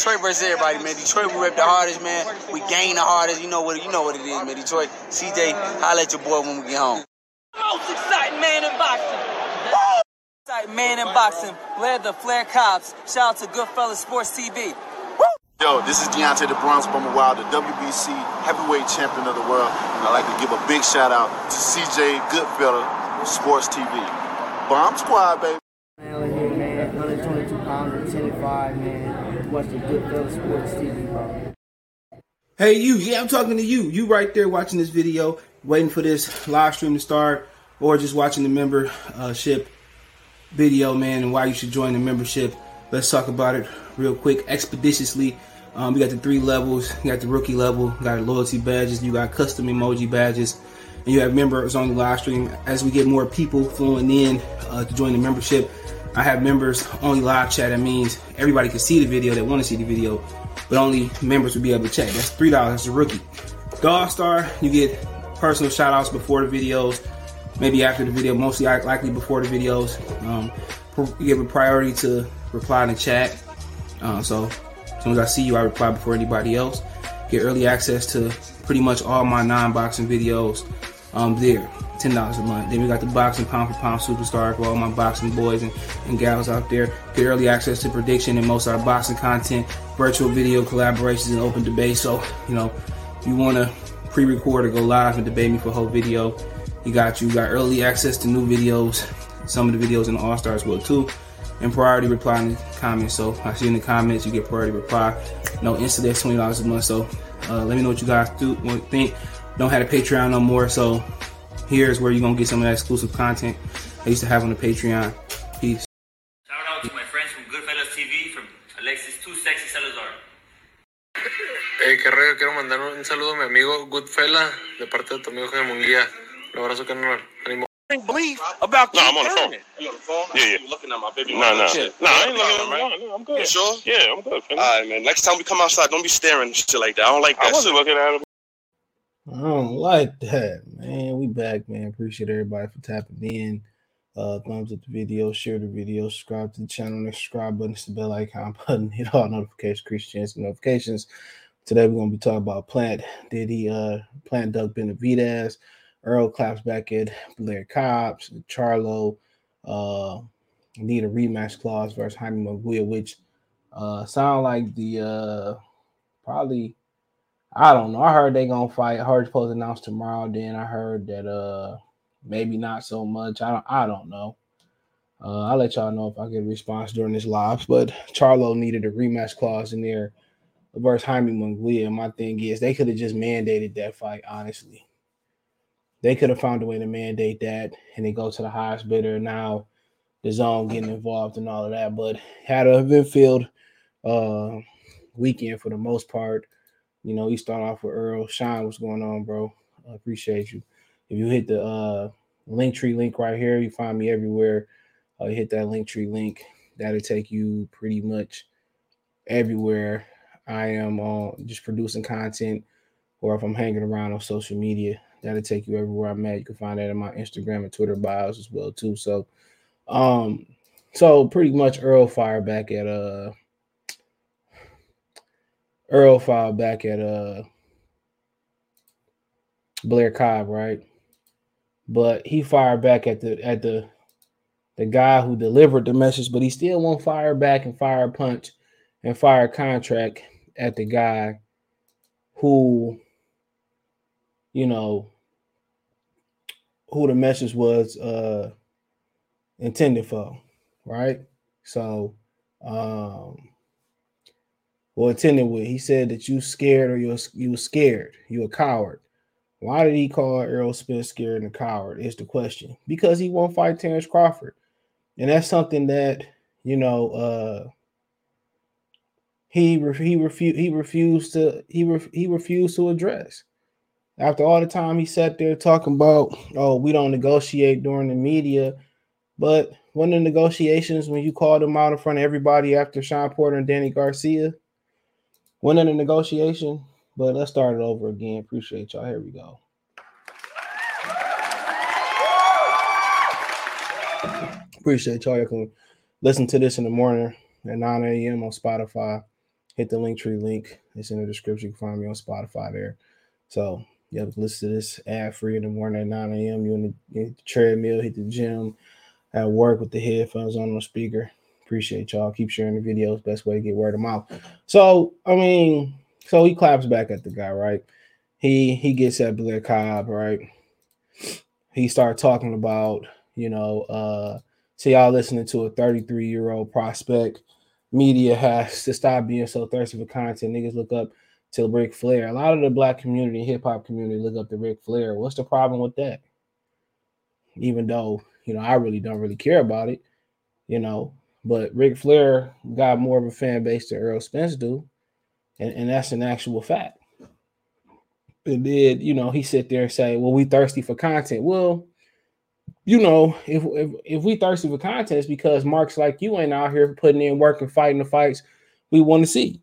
Detroit versus everybody, man. Detroit, we rep the hardest, man. We gain the hardest. You know what? You know what it is, man. Detroit, CJ, holla at your boy when we get home. Most exciting man in boxing. Exciting man in boxing. Led the Flair Cops. Shout out to Goodfellas Sports TV. Yo, this is Deontay the Bronze Bomber Wild, the WBC heavyweight champion of the world. And I'd like to give a big shout out to CJ Goodfella, Sports TV. Bomb Squad, baby. Man, here, man. 122 pounds, 10 and 5, man. Sports TV. Hey, you. Yeah, I'm talking to you. You right there watching this video, waiting for this live stream to start, or just watching the membership video, man, and why you should join the membership. Let's talk about it real quick, expeditiously. Um, we got the three levels. You got the rookie level, you got loyalty badges, you got custom emoji badges, and you have members on the live stream. As we get more people flowing in uh, to join the membership, I have members only live chat. That means everybody can see the video that want to see the video, but only members will be able to chat. That's three dollars. A rookie. Dog Star, you get personal shout outs before the videos, maybe after the video, mostly likely before the videos. Um, you give a priority to reply in the chat. Uh, so as soon as I see you, I reply before anybody else. Get early access to pretty much all my non-boxing videos um, there. Ten dollars a month. Then we got the boxing pound for pound superstar for all my boxing boys and, and gals out there. Get early access to prediction and most of our boxing content, virtual video collaborations, and open debate. So you know, if you want to pre-record or go live and debate me for a whole video, you got you. got early access to new videos. Some of the videos in the All Stars will too and priority reply in the comments. So I see in the comments you get priority reply. No instant that's twenty dollars a month. So uh, let me know what you guys do think. Don't have a Patreon no more. So here's where you're gonna get some of that exclusive content I used to have on the Patreon. Peace. Shout out to my friends from Goodfellas TV, from Alexis Too Sexy Salazar. Hey, qué rollo, quiero mandar un saludo a mi amigo Goodfella de parte de tu amigo Jaime Munguía. Un abrazo, carnal. Ánimo. believe about No, I'm on the phone. You on the phone? Yeah, yeah. You looking at my baby? No, no. No, I ain't looking problem, at right? no, no, I'm good. You sure? Yeah, I'm good. All right, man. Next time we come outside, don't be staring and shit like that. I don't like that. I wasn't shit. looking at him. I don't like that, man. We back, man. Appreciate everybody for tapping in. Uh, thumbs up the video, share the video, subscribe to the channel, the subscribe button, it's the bell icon button, hit all notifications, of notifications. Today we're gonna be talking about Plant Diddy, uh, Plant Duck Benavidez, Earl claps back at Blair Cobbs, Charlo, uh, need a rematch clause versus Jaime Munguia, which uh sound like the uh probably I don't know. I heard they gonna fight. Heard supposed to announce tomorrow. Then I heard that uh maybe not so much. I don't I don't know. Uh, I'll let y'all know if I get a response during this live. But Charlo needed a rematch clause in there versus Jaime Munguia. My thing is they could have just mandated that fight, honestly. They could have found a way to mandate that and then go to the highest bidder. Now the zone getting involved and all of that. But had a event filled uh weekend for the most part. You know, you start off with Earl. Sean, what's going on, bro? I appreciate you. If you hit the uh link tree link right here, you find me everywhere. Uh, hit that link tree link. That'll take you pretty much everywhere I am on just producing content or if I'm hanging around on social media. That'll take you everywhere I'm at. You can find that in my Instagram and Twitter bios as well, too. So um so pretty much Earl fired back at uh Earl fired back at uh Blair Cobb, right? But he fired back at the at the the guy who delivered the message, but he still won't fire back and fire punch and fire contract at the guy who, you know, who the message was uh intended for, right? So um well intended with he said that you scared or you you were scared, you a coward. Why did he call Errol Spence scared and a coward? Is the question. Because he won't fight Terence Crawford. And that's something that, you know, uh he re- he refused he refused to he re- he refused to address. After all the time he sat there talking about, oh, we don't negotiate during the media, but when the negotiations when you called him out in front of everybody after Sean Porter and Danny Garcia, when in the negotiation, but let's start it over again. Appreciate y'all. Here we go. Appreciate y'all. You can listen to this in the morning at 9 a.m. on Spotify hit the link tree link. It's in the description. You can find me on Spotify there. So you have to listen to this ad free in the morning at 9 a.m. You in the, the treadmill, hit the gym, at work with the headphones on the speaker. Appreciate y'all. Keep sharing the videos. Best way to get word of mouth. So I mean, so he claps back at the guy, right? He he gets at Blair Cobb, right? He started talking about, you know, uh see y'all listening to a 33 year old prospect. Media has to stop being so thirsty for content. Niggas look up to Ric Flair. A lot of the black community, hip hop community, look up to Ric Flair. What's the problem with that? Even though you know I really don't really care about it, you know. But Ric Flair got more of a fan base than Earl Spence do, and, and that's an actual fact. And then you know he sit there and say, "Well, we thirsty for content." Well, you know, if if, if we thirsty for content, it's because marks like you ain't out here putting in work and fighting the fights we want to see.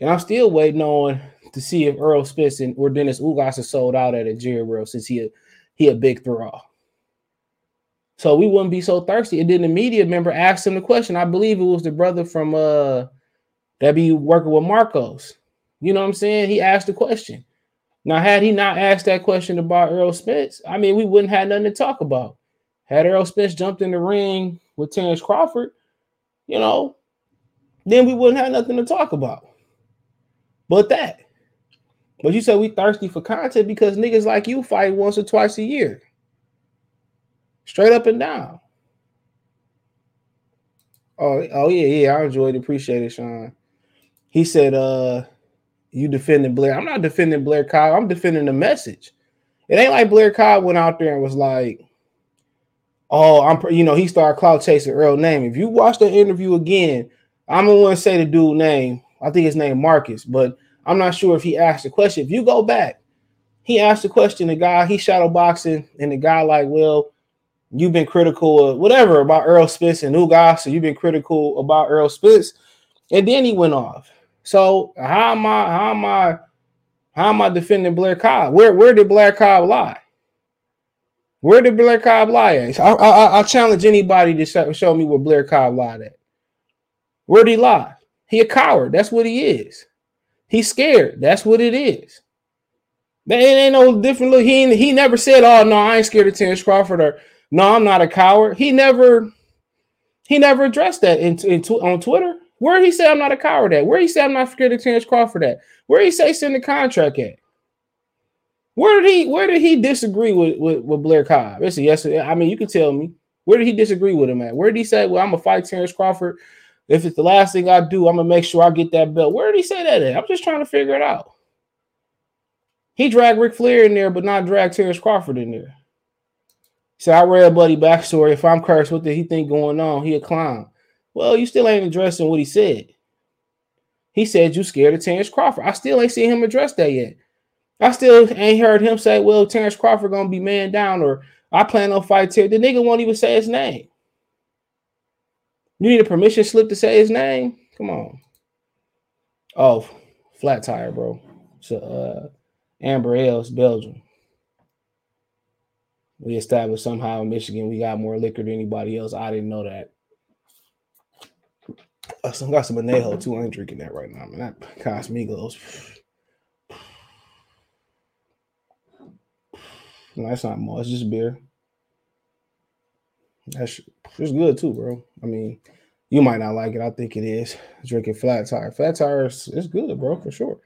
And I'm still waiting on to see if Earl Spence and, or Dennis Ugas are sold out at a Jerry World since he a, he a big draw. So we wouldn't be so thirsty. And then the media member asked him the question. I believe it was the brother from uh that be working with Marcos. You know what I'm saying? He asked the question. Now, had he not asked that question about Earl Spence, I mean, we wouldn't have nothing to talk about. Had Earl Spence jumped in the ring with Terence Crawford, you know, then we wouldn't have nothing to talk about. But that. But you said we thirsty for content because niggas like you fight once or twice a year. Straight up and down. Oh, oh yeah, yeah. I enjoyed it. Appreciate it, Sean. He said, uh, you defending Blair. I'm not defending Blair Cobb. I'm defending the message. It ain't like Blair Cobb went out there and was like, oh, I'm you know, he started cloud chasing Earl name. If you watch the interview again, I'm gonna want to say the dude name. I think his name Marcus, but I'm not sure if he asked the question. If you go back, he asked the question, the guy, he shadow boxing, and the guy, like, well, you've been critical of whatever about Earl Spitz and Ugas, so you've been critical about Earl Spitz, And then he went off. So how am I how am I how am I defending Blair Cobb? Where where did Blair Cobb lie? Where did Blair Cobb lie at? I, I, I challenge anybody to show, me where Blair Cobb lied at. Where did he lie? He a coward. That's what he is. He's scared. That's what it is. There ain't no different look. He he never said, "Oh no, I ain't scared of Terence Crawford," or "No, I'm not a coward." He never he never addressed that in, in on Twitter. Where he say I'm not a coward at? Where he say I'm not scared of Terence Crawford at? Where he say send the contract at? Where did he where did he disagree with, with, with Blair Cobb? It's a yes. I mean, you can tell me. Where did he disagree with him at? Where did he say, Well, I'm gonna fight Terence Crawford? If it's the last thing I do, I'm gonna make sure I get that belt. Where did he say that at? I'm just trying to figure it out. He dragged Ric Flair in there, but not dragged Terence Crawford in there. So I read Buddy backstory. If I'm cursed, what did he think going on? He a clown. Well, you still ain't addressing what he said. He said you scared of Terence Crawford. I still ain't seen him address that yet. I still ain't heard him say, "Well, Terence Crawford gonna be man down," or "I plan on fight Terence." The nigga won't even say his name. You need a permission slip to say his name? Come on. Oh, flat tire, bro. So uh Amber Ales, Belgium. We established somehow in Michigan we got more liquor than anybody else. I didn't know that. I uh, got some Anejo too. I ain't drinking that right now, man. That Casamigos. No, that's not more. It's just beer. That's it's good too, bro. I mean, you might not like it. I think it is. Drinking flat tire. Flat tire is it's good, bro, for sure.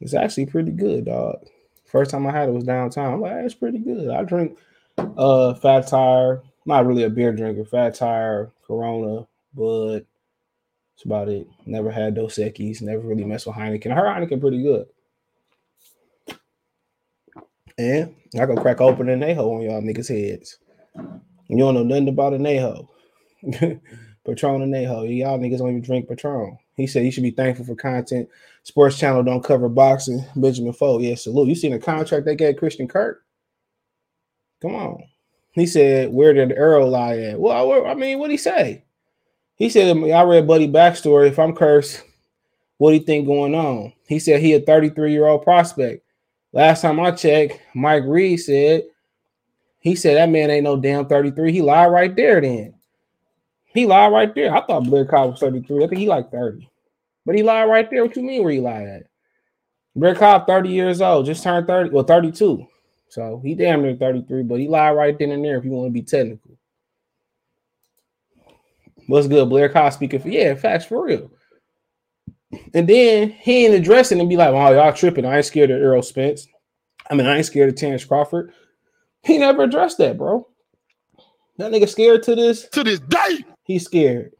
It's actually pretty good, dog. First time I had it was downtown. I'm like, it's pretty good. I drink uh fat tire. Not really a beer drinker. Fat tire, Corona, Bud. That's about it. Never had Dos Equis. Never really messed with Heineken. Her Heineken pretty good. And I go crack open an Aho on y'all niggas' heads. You don't know nothing about an Aho. Patron and Aho. Y'all niggas don't even drink Patron. He said you should be thankful for content. Sports Channel don't cover boxing. Benjamin Foe. Yeah, salute. You seen the contract they gave Christian Kirk? Come on. He said, where did Earl lie at? Well, I mean, what did he say? He said, I read Buddy backstory. If I'm cursed, what do you think going on? He said he a 33 year old prospect. Last time I checked, Mike Reed said he said that man ain't no damn 33. He lied right there then. He lied right there. I thought Blair Cobb was 33. I think he like 30. But he lied right there. What you mean where he lied at? Blair Cobb, 30 years old, just turned 30, well, 32. So he damn near 33, but he lied right then and there if you want to be technical. What's good, Blair Cobb speaking for yeah, facts for real. And then he ain't addressing and be like, oh, y'all tripping. I ain't scared of Errol Spence. I mean, I ain't scared of Terence Crawford. He never addressed that, bro. That nigga scared to this to this day. He's scared.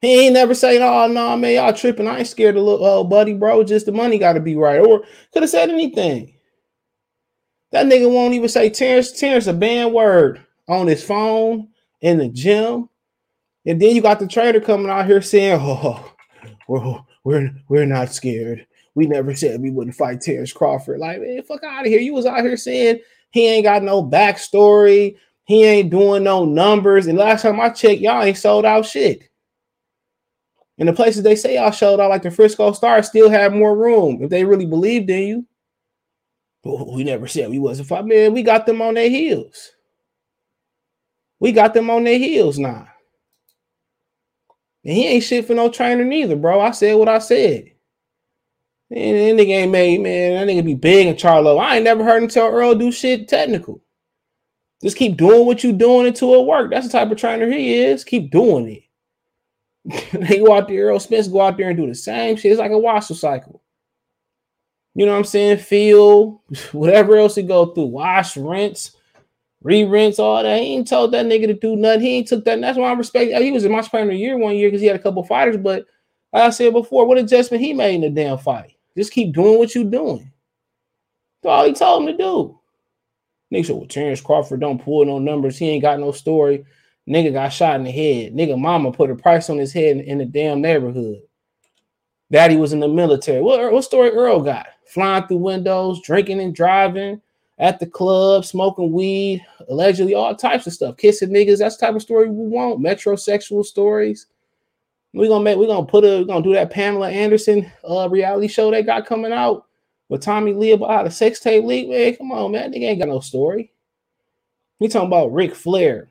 He ain't never saying, "Oh no, man, y'all tripping." I ain't scared of little oh, buddy, bro. Just the money got to be right, or could have said anything. That nigga won't even say Terence. Terence a banned word on his phone in the gym, and then you got the trader coming out here saying, "Oh, we're we're we're not scared. We never said we wouldn't fight Terence Crawford." Like, man, fuck out of here. You was out here saying he ain't got no backstory. He ain't doing no numbers. And last time I checked, y'all ain't sold out shit. And the places they say y'all showed out, like the Frisco Stars, still have more room if they really believed in you. We never said we wasn't fight. Man, we got them on their heels. We got them on their heels now. And he ain't shit for no trainer neither, bro. I said what I said. And that nigga ain't made, man. That nigga be big and Charlo. I ain't never heard him tell Earl do shit technical. Just keep doing what you're doing until it work. That's the type of trainer he is. Keep doing it. they go out there, Earl Spence go out there and do the same shit. It's like a washer cycle. You know what I'm saying? Feel whatever else he go through, wash, rinse, re-rinse, all that. He ain't told that nigga to do nothing. He ain't took that. that's why I respect. He was in my trainer year one year because he had a couple fighters. But like I said before, what adjustment he made in the damn fight? Just keep doing what you're doing. That's all he told him to do. Nigga said, well, Terence Crawford don't pull no numbers. He ain't got no story. Nigga got shot in the head. Nigga mama put a price on his head in, in the damn neighborhood. Daddy was in the military. What, what story Earl got? Flying through windows, drinking and driving at the club, smoking weed, allegedly all types of stuff. Kissing niggas. That's the type of story we want. Metrosexual stories. We're gonna make we're gonna put a we're gonna do that Pamela Anderson uh reality show they got coming out with Tommy Lee about a sex tape leak, man. Come on, man. Nigga ain't got no story. We talking about Ric Flair.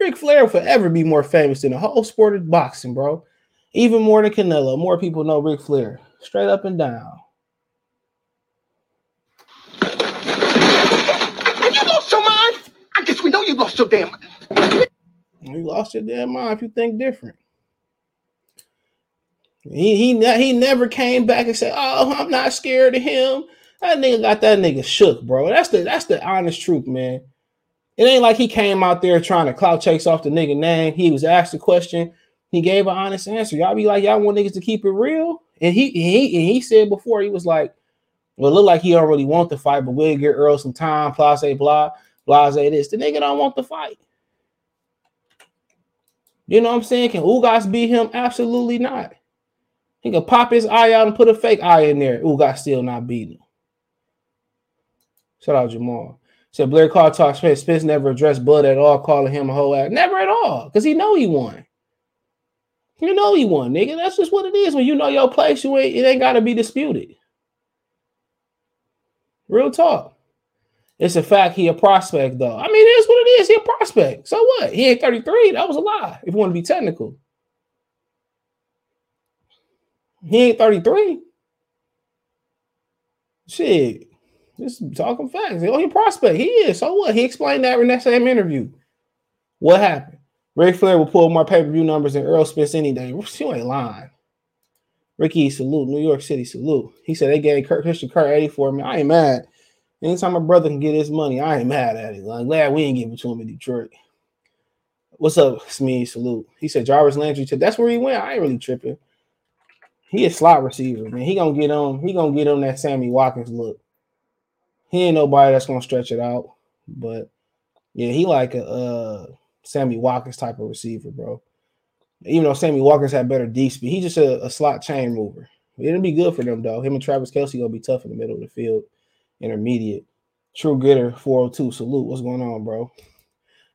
Ric Flair will forever be more famous than the whole sport of boxing, bro. Even more than Canelo. More people know Ric Flair. Straight up and down. Have you lost your mind? I guess we know you lost your damn mind. You lost your damn mind if you think different. He he he never came back and said, "Oh, I'm not scared of him." That nigga got that nigga shook, bro. That's the that's the honest truth, man. It ain't like he came out there trying to clout chase off the nigga name. He was asked a question, he gave an honest answer. Y'all be like, y'all want niggas to keep it real, and he he and he said before he was like, "Well, it look like he don't really want the fight, but we'll get Earl some time." Blase blah blase this. The nigga don't want the fight. You know what I'm saying? Can Ugas beat him? Absolutely not. He can pop his eye out and put a fake eye in there. Ugas still not beating him. Shout out Jamal. Said Blair Carr talks Spence. Spence never addressed Bud at all, calling him a whole ass. Never at all. Because he know he won. You know he won, nigga. That's just what it is. When you know your place, you ain't it ain't gotta be disputed. Real talk. It's a fact he a prospect, though. I mean, it is what it is. He a prospect. So what? He ain't 33. That was a lie, if you want to be technical. He ain't 33. Shit. Just talking facts. Oh, he prospect. He is. So what? He explained that in that same interview. What happened? Ric Flair will pull more pay-per-view numbers than Earl Spence any day. You ain't lying. Ricky, salute. New York City, salute. He said they gave Kirk, Christian Kirk 84 me. I ain't mad. Anytime my brother can get his money, I ain't mad at it. I'm glad we ain't giving it to him in Detroit. What's up, Smee? Salute. He said Jarvis Landry. Said, That's where he went. I ain't really tripping. He a slot receiver, man. He gonna get on. He gonna get on that Sammy Watkins look. He ain't nobody that's gonna stretch it out, but yeah, he like a uh, Sammy Watkins type of receiver, bro. Even though Sammy Watkins had better D speed, he just a, a slot chain mover. It'll be good for them though. Him and Travis Kelce gonna be tough in the middle of the field, intermediate. True Getter 402. Salute. What's going on, bro?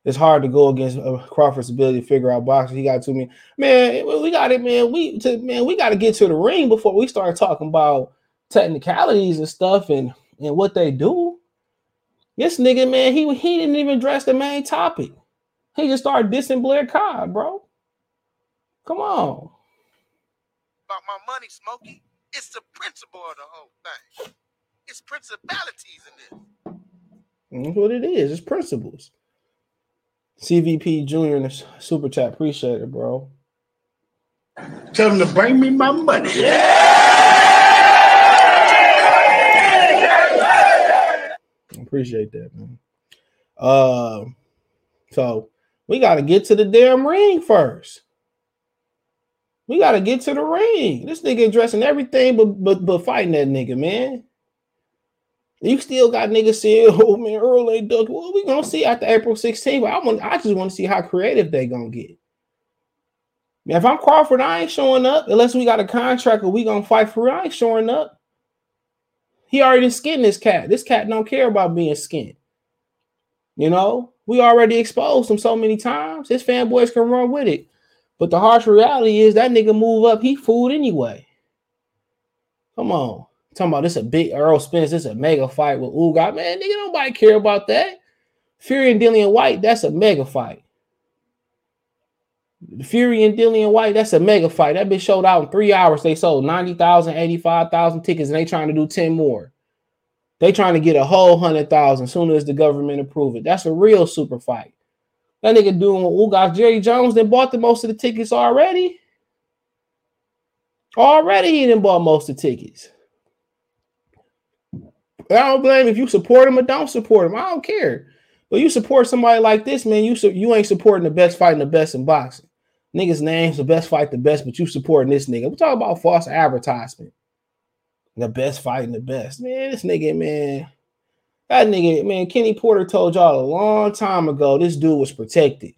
It's hard to go against uh, Crawford's ability to figure out boxing. He got too many. Man, we got it, man. We to, man, we got to get to the ring before we start talking about technicalities and stuff and and what they do. This nigga, man, he he didn't even address the main topic. He just started dissing Blair Cobb, bro. Come on. about my money, Smokey. It's the principle of the whole thing. It's principalities in this. That's what it is. It's principles. CVP Junior in the super chat. Appreciate it, bro. Tell them to bring me my money. Appreciate that, man. Um, so we got to get to the damn ring first. We got to get to the ring. This nigga addressing everything but but but fighting that nigga, man. You still got niggas saying, "Oh man, Earl ain't done." Well, we gonna see after April 16th. But I want, I just want to see how creative they gonna get. Man, if I'm Crawford, I ain't showing up unless we got a contract or we gonna fight for. I ain't showing up. He already skinned this cat. This cat don't care about being skinned. You know, we already exposed him so many times. His fanboys can run with it. But the harsh reality is that nigga move up, he fooled anyway. Come on. Talking about this a big Earl Spence, this is a mega fight with Ugas. Man, nigga, nobody care about that. Fury and Dillian Whyte, that's a mega fight. Fury and Dillian Whyte, that's a mega fight. That bitch showed out in three hours. They sold 90,000, 85,000 tickets, and they trying to do 10 more. They trying to get a whole 100,000 soon as the government approve it. That's a real super fight. That nigga doing what Jerry Jones then bought the most of the tickets already. Already he didn't bought most of the tickets. I don't blame if you support him or don't support him. I don't care. But you support somebody like this, man. You su- you ain't supporting the best fighting the best in boxing. Niggas names the best fight the best, but you supporting this nigga. We talk about false advertisement. The best fighting the best, man. This nigga, man. That nigga, man. Kenny Porter told y'all a long time ago. This dude was protected.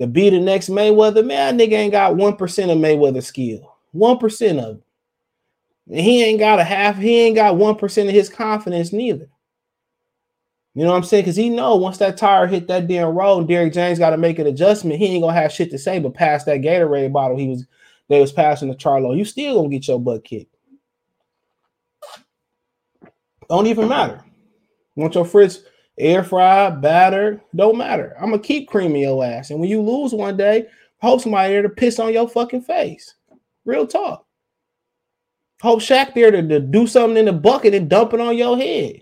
To be the next Mayweather, man. That nigga ain't got one percent of Mayweather skill. One percent of it. He ain't got a half. He ain't got one percent of his confidence neither. You know what I'm saying? Because he know once that tire hit that damn road, Derrick James got to make an adjustment. He ain't gonna have shit to say, but pass that Gatorade bottle he was they was passing to Charlo. You still gonna get your butt kicked. Don't even matter. Want your fritz air fried, battered? Don't matter. I'm gonna keep creaming your ass. And when you lose one day, hope somebody there to piss on your fucking face. Real talk. Hope Shaq there to, to do something in the bucket and dump it on your head.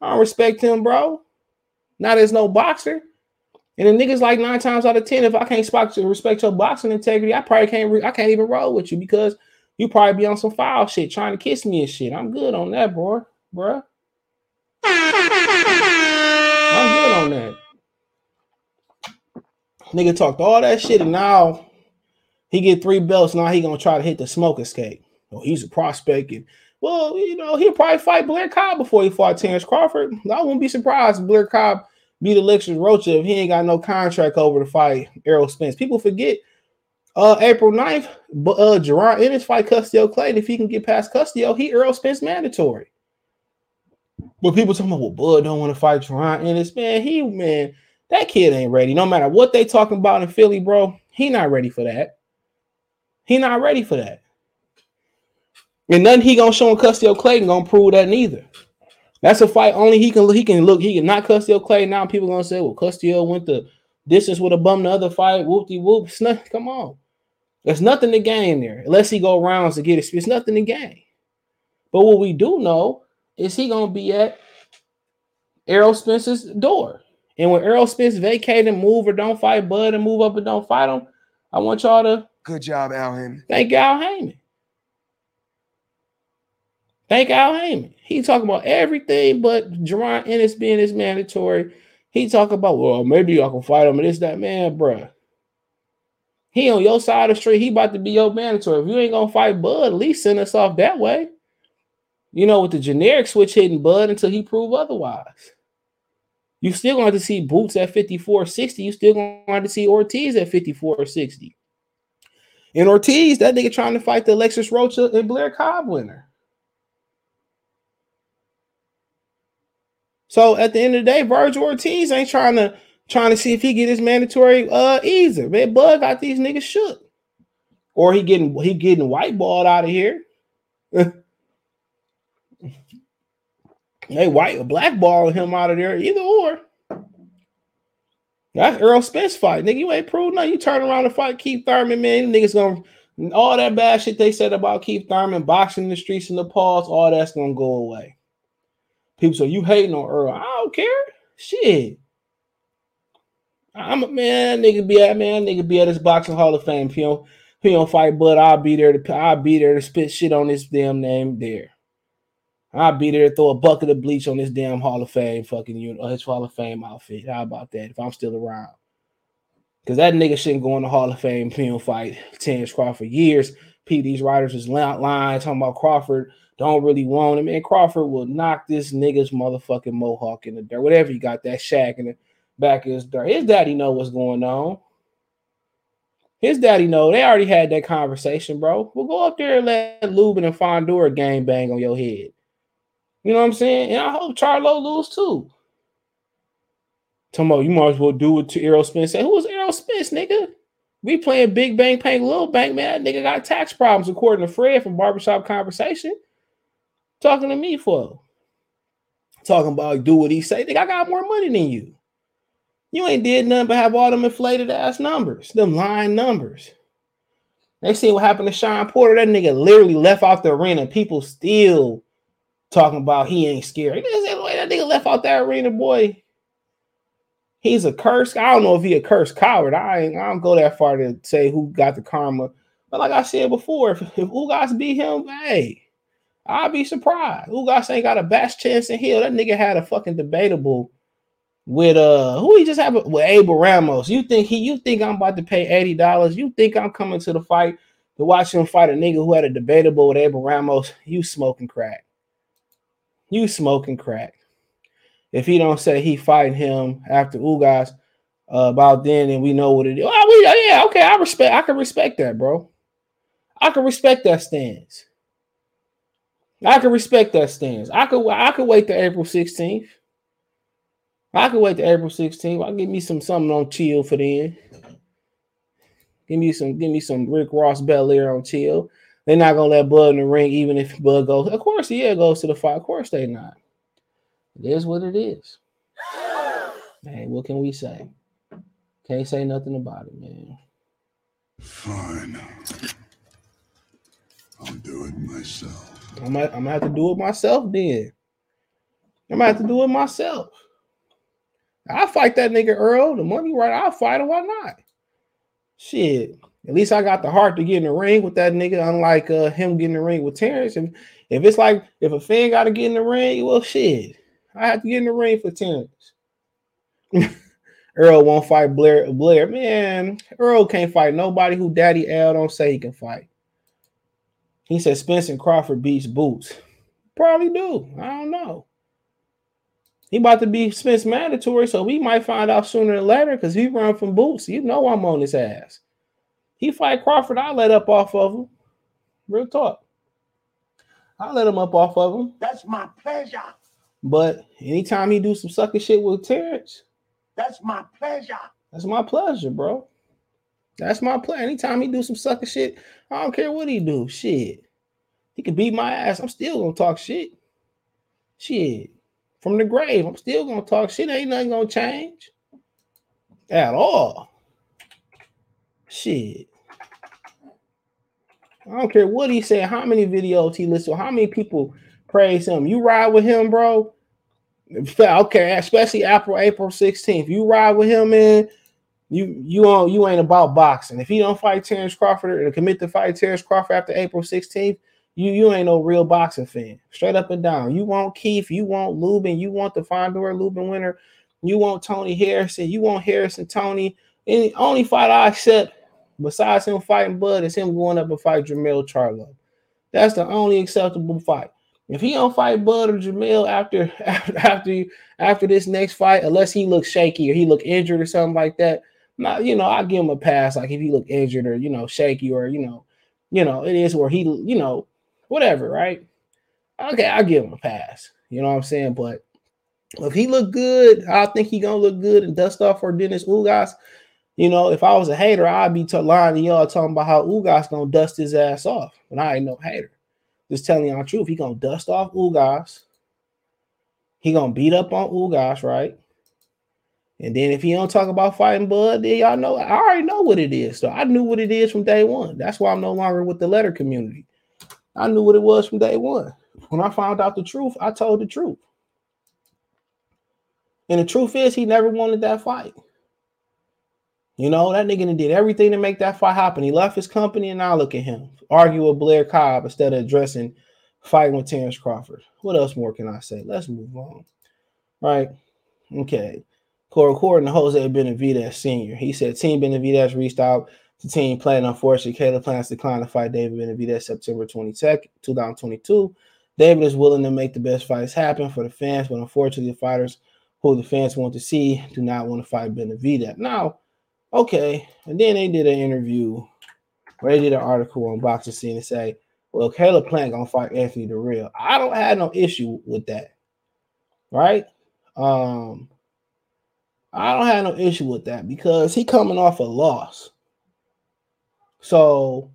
I don't respect him, bro. Not as no boxer. And the niggas like nine times out of ten, if I can't spot respect your boxing integrity, I probably can't. Re- I can't even roll with you because you probably be on some foul shit, trying to kiss me and shit. I'm good on that, bro, bro. I'm good on that. Nigga talked all that shit, and now he get three belts. Now he gonna try to hit the smoke escape. Oh, he's a prospect, and well, you know, he'll probably fight Blair Cobb before he fought Terence Crawford. I wouldn't be surprised if Blair Cobb beat Alexis Rocha if he ain't got no contract over to fight Errol Spence. People forget uh April 9th, but uh Gerard Ennis fight Custio Clay. If he can get past Custio, he Errol Spence mandatory. But people talking about well, Bud don't want to fight Gerard Ennis. Man, he man, that kid ain't ready. No matter what they talking about in Philly, bro, he not ready for that. He not ready for that. And nothing he gonna show in Custio Clayton gonna prove that neither. That's a fight only he can he can look he can not Custio Clayton. Now people gonna say, well, Custio went the distance with a bum the other fight. Whoop de whoop. Come on. There's nothing to gain there unless he go rounds to get it. It's nothing to gain. But what we do know is he gonna be at Errol Spence's door. And when Errol Spence vacate and move or don't fight Bud and move up and don't fight him, I want y'all to good job, Al Haymon. Thank you, Al Haymon. Thank Al Haymon. He talking about everything but Jaron Ennis being his mandatory. He talk about, well, maybe I can fight him and this, that, man, bruh. He on your side of the street. He about to be your mandatory. If you ain't gonna fight Bud, at least send us off that way. You know, with the generic switch hitting Bud until he prove otherwise. You still going to see Boots at 54.60. You still going to see Ortiz at 54.60. And Ortiz, that nigga trying to fight the Alexis Rocha and Blair Cobb winner. So at the end of the day, Vergil Ortiz ain't trying to trying to see if he get his mandatory uh either. Man, Bud got these niggas shook. Or he getting he getting white balled out of here. they white or black him out of there, either or. That's Earl Spence fight. Nigga, you ain't proved nothing. You turn around and fight Keith Thurman, man. Niggas gonna all that bad shit they said about Keith Thurman boxing the streets and the paws, all that's gonna go away. People say you hating on Earl. I don't care. Shit. I'm a man, nigga be at man, nigga be at this boxing hall of fame. If he don't, if don't fight, but I'll be there to I'll be there to spit shit on this damn name there. I'll be there to throw a bucket of bleach on this damn Hall of Fame fucking you or his Hall of Fame outfit. How about that? If I'm still around. Because that nigga shouldn't go in the Hall of Fame film fight Terence Crawford years. P, these writers is lying, talking about Crawford don't really want him. And Crawford will knock this nigga's motherfucking mohawk in the dirt. Whatever he got that shack in the back of his dirt. His daddy know what's going on. His daddy know. They already had that conversation, bro. We'll go up there and let Lubin and Fundora game bang on your head. You know what I'm saying? And I hope Charlo lose too. Tomo, you might as well do it to Errol Spence. Say, who was Errol Spence, nigga? We playing Big Bang Paying Little Bang, man. That nigga got tax problems, according to Fred from Barbershop Conversation. Talking to me for talking about do what he say. Think I got more money than you. You ain't did nothing but have all them inflated ass numbers, them lying numbers. They see what happened to Shawn Porter. That nigga literally left out the arena. People still talking about he ain't scared. That nigga left out that arena, boy. He's a curse. I don't know if he a cursed coward. I ain't, I don't go that far to say who got the karma. But like I said before, if, if Ugas beat him, hey, I'll be surprised. Ugas ain't got a best chance in hell. That nigga had a fucking debatable with uh who he just have with Abel Ramos. You think he you think I'm about to pay $80? You think I'm coming to the fight to watch him fight a nigga who had a debatable with Abel Ramos? You smoking crack. You smoking crack. If he don't say he fighting him after Ugas uh, about then, and we know what it is. Oh, we, yeah, okay, I respect. I can respect that, bro. I can respect that stance. I can respect that stance. I could I could wait to April 16th. I could wait to April 16th. I'll give me some something on chill for then. Give me some, give me some Rick Ross Belaire on chill. They're not gonna let Bud in the ring, even if Bud goes. Of course, yeah, goes to the fight. Of course, they not. It is what it is. Man, what can we say? Can't say nothing about it, man. Fine. I'll do it myself. I might, I'm gonna have to do it myself then. I'm gonna have to do it myself. I'll fight that nigga Earl. The money right, I'll fight him. Why not? Shit. At least I got the heart to get in the ring with that nigga, unlike uh, him getting in the ring with Terence. If, if it's like if a fan got to get in the ring, well, shit. I have to get in the ring for Terence. Earl won't fight Blair. Blair, man, Earl can't fight nobody who Daddy L don't say he can fight. He said Spencer Crawford beats Boots. Probably do. I don't know. He about to be Spence mandatory, so we might find out sooner than later because he run from Boots. You know I'm on his ass. He fight Crawford, I let up off of him. Real talk. I let him up off of him. That's my pleasure. But anytime he do some sucker shit with Terence, That's my pleasure. that's my pleasure, bro. That's my pleasure. Anytime he do some sucker shit, I don't care what he do. Shit. He can beat my ass. I'm still gonna talk shit. Shit. From the grave, I'm still gonna talk shit. Ain't nothing gonna change at all. Shit. I don't care what he said, how many videos he listened to, how many people praise him. You ride with him, bro. Okay, especially April April 16th. You ride with him, man. You you on you ain't about boxing. If he don't fight Terence Crawford or commit to fight Terence Crawford after April 16th, you you ain't no real boxing fan. Straight up and down. You want Keith, you want Lubin, you want the Fundora Lubin winner, you want Tony Harrison, you want Harrison Tony. Any only fight I accept besides him fighting Bud is him going up and fight Jamel Charlo. That's the only acceptable fight. If he don't fight Bud or Jamel after after after this next fight, unless he looks shaky or he look injured or something like that, not you know I give him a pass. Like if he look injured or you know shaky or you know you know it is where he you know whatever right. Okay, I give him a pass. You know what I'm saying, but if he look good, I think he gonna look good and dust off for Dennis Ugas. You know, if I was a hater, I'd be t- lying to y'all talking about how Ugas gonna dust his ass off, but I ain't no hater. Just telling y'all the truth. He gonna dust off Ugas. He gonna beat up on Ugas, right? And then if he don't talk about fighting Bud, then y'all know I already know what it is. So I knew what it is from day one. That's why I'm no longer with the letter community. I knew what it was from day one. When I found out the truth, I told the truth. And the truth is, he never wanted that fight. You know, that nigga did everything to make that fight happen. He left his company, and now look at him argue with Blair Cobb instead of addressing fighting with Terence Crawford. What else more can I say? Let's move on. Right. Okay. According to Jose Benavidez Sr., he said Team Benavidez reached out to Team Plant. Unfortunately, Caleb plans to decline to fight David Benavidez September 22nd, 2022. David is willing to make the best fights happen for the fans, but unfortunately, the fighters who the fans want to see do not want to fight Benavidez. Now, okay, and then they did an interview where they did an article on Boxing Scene and say, well, Caleb Plant gonna fight Anthony Dirrell. I don't have no issue with that, right? Um, I don't have no issue with that because he coming off a loss. So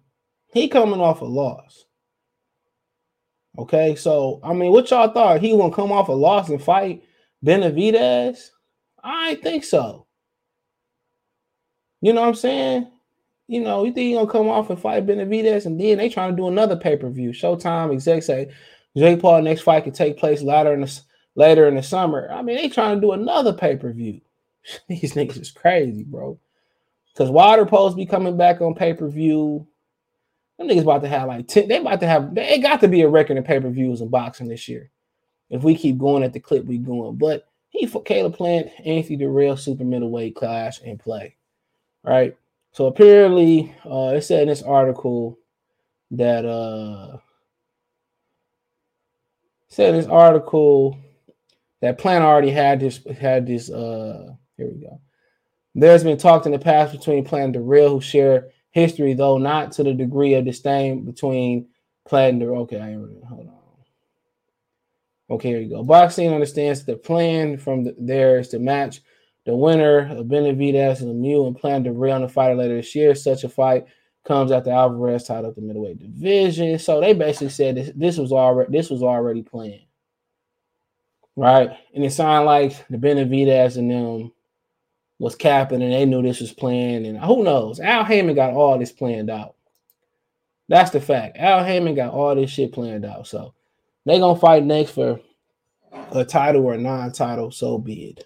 he coming off a loss. Okay, so I mean, what y'all thought he gonna come off a loss and fight Benavidez? I think so. You know what I'm saying? You know, you think he gonna come off and fight Benavidez, and then they trying to do another pay per view. Showtime execs say Jake Paul next fight could take place later in the later in the summer. I mean, they trying to do another pay per view. These niggas is crazy, bro. Because Wilder supposed be coming back on pay per view. Them niggas about to have like 10. They about to have, they got to be a record in pay per views in boxing this year. If we keep going at the clip we going. But he for Caleb Plant, Anthony Dirrell, super middleweight clash and play. Right. So apparently, uh, it said in this article that uh said this article that Plant already had this had this uh here we go. There's been talked in the past between Plant and Dirrell who share history, though not to the degree of disdain between Plant and Dirrell. Okay, I hold on. Okay, here you go. Boxing understands the plan from the, there is to match the winner of Benavidez and Lemieux and plan to rail on the fighter later this year. Such a fight comes after Alvarez tied up the middleweight division. So they basically said this, this was already this was already planned. Right. And it sounded like the Benavidez and them was capping and they knew this was planned. And who knows? Al Haymon got all this planned out. That's the fact. Al Haymon got all this shit planned out. So they gonna fight next for a title or a non-title, so be it.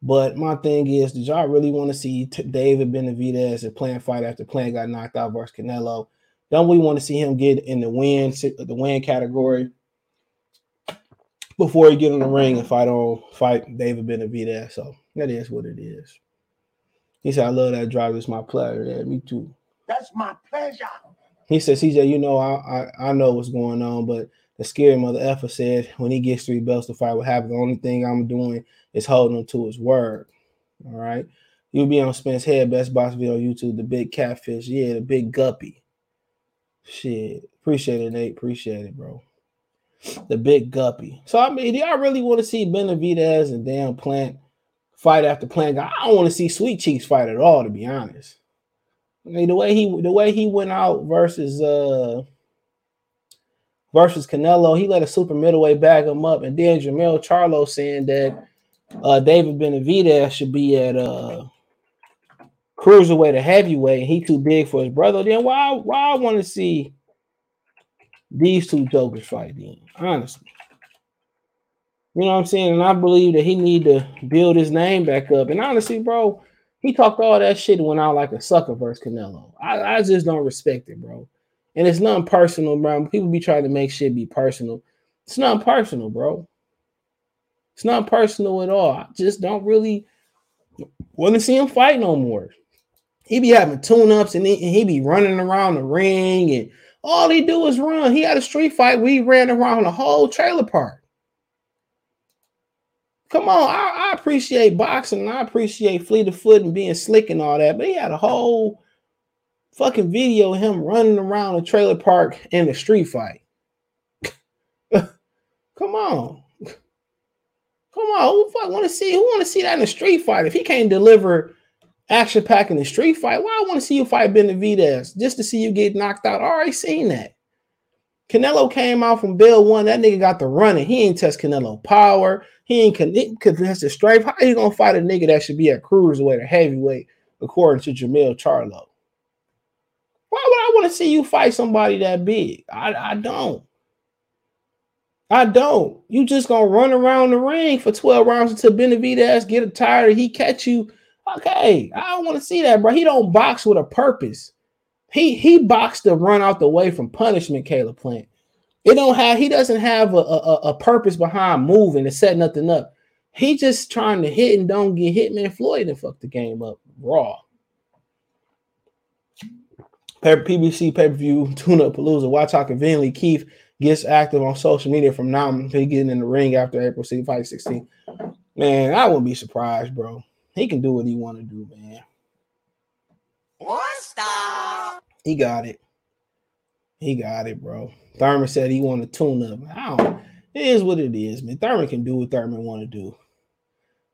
But my thing is, did y'all really want to see t- David Benavidez and Plant fight after Plant got knocked out versus Canelo? Don't we want to see him get in the win the win category before he get in the ring and fight on fight David Benavidez? So that is what it is. He said, "I love that drive. It's my pleasure. Yeah, me too." That's my pleasure. He said, "CJ, you know, I I, I know what's going on, but the scary mother effer said when he gets three belts to fight, what happens? The only thing I'm doing is holding him to his word. All right. You'll be on Spence Head, Best Box Video on YouTube, the big catfish. Yeah, the big guppy. Shit. Appreciate it, Nate. Appreciate it, bro. The big guppy. So I mean, do y'all really want to see Benavidez and damn Plant fight after Plant? I don't want to see Sweet Cheeks fight at all, to be honest. I mean, the way he the way he went out versus uh versus Canelo. He let a super middleweight bag him up, and then Jermell Charlo saying that uh, David Benavidez should be at uh, cruiserweight or heavyweight, and he too big for his brother. Then why why I want to see these two jokers fight? Then honestly. You know what I'm saying? And I believe that he need to build his name back up. And honestly, bro, he talked all that shit and went out like a sucker versus Canelo. I, I just don't respect it, bro. And it's nothing personal, bro. People be trying to make shit be personal. It's not personal, bro. It's not personal at all. I just don't really want to see him fight no more. He be having tune-ups and and he be running around the ring and all he do is run. He had a street fight We ran around the whole trailer park. Come on, I, I appreciate boxing and I appreciate fleet of foot and being slick and all that, but he had a whole fucking video of him running around a trailer park in a street fight. Come on. Come on. Who fuck want to see who want to see that in a street fight? If he can't deliver action pack in the street fight, why I want to see you fight Benavidez just to see you get knocked out? I already seen that. Canelo came out from Bill one. That nigga got the running. He ain't test Canelo power. He ain't contest the strength. How you gonna fight a nigga that should be at cruiserweight or heavyweight, according to Jermell Charlo? Why would I want to see you fight somebody that big? I, I don't. I don't. You just gonna run around the ring for 12 rounds until Benavidez get tired. He catch you. Okay, I don't want to see that, bro. He don't box with a purpose. He he boxed to run out the way from punishment, Caleb Plant. It don't have he doesn't have a, a, a purpose behind moving and set nothing up. He just trying to hit and don't get hit, man. Floyd and fuck the game up raw. PBC pay per view tune up Palooza. Watch how conveniently Keith gets active on social media from now until he getting in the ring after April 6, fight 16. Man, I wouldn't be surprised, bro. He can do what he want to do, man. What stop? He got it. He got it, bro. Thurman said he want to tune up. I don't. It is what it is, man. Thurman can do what Thurman want to do.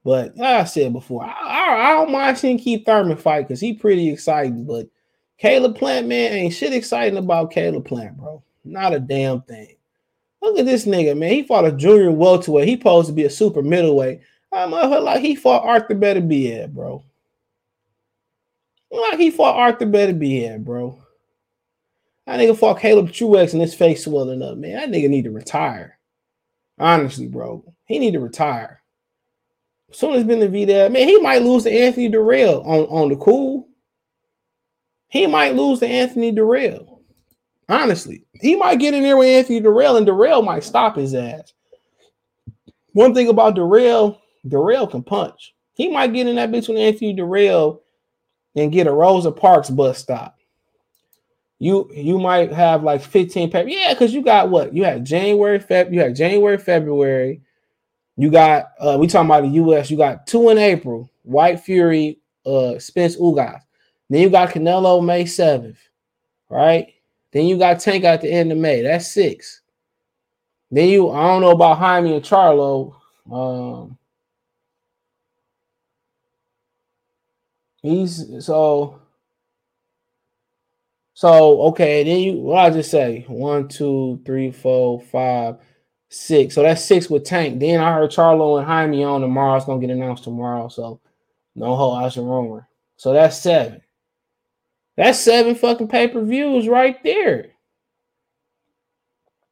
But like I said before, I, I, I don't mind seeing Keith Thurman fight because he pretty exciting. But Caleb Plant, man, ain't shit exciting about Caleb Plant, bro. Not a damn thing. Look at this nigga, man. He fought a junior welterweight. He supposed to be a super middleweight. I'm like he fought Arthur Beterbiev, bro. Like he fought Arthur Beterbiev, bro. That nigga fought Caleb Truax and his face swelling up, man. That nigga need to retire. Honestly, bro. He need to retire. As soon as Benavidez, uh, man, he might lose to Anthony Dirrell on, on the cool. He might lose to Anthony Dirrell. Honestly, he might get in there with Anthony Dirrell, and Dirrell might stop his ass. One thing about Dirrell, Dirrell can punch. He might get in that bitch with Anthony Dirrell and get a Rosa Parks bus stop. You you might have like 15 papers. Yeah, because you got what? You had January, Feb, you had January, February. You got uh we talking about the US, you got two in April, Whyte Fury, uh Spence Ugas. Then you got Canelo May 7th, right? Then you got Tank at the end of May. That's six. Then you, I don't know about Jaime and Charlo. Um, he's so so okay. Then you, what I just say? One, two, three, four, five, six. So that's six with Tank. Then I heard Charlo and Jaime on tomorrow. It's gonna get announced tomorrow. So no whole house and rumor. So that's seven. That's seven fucking pay per views right there.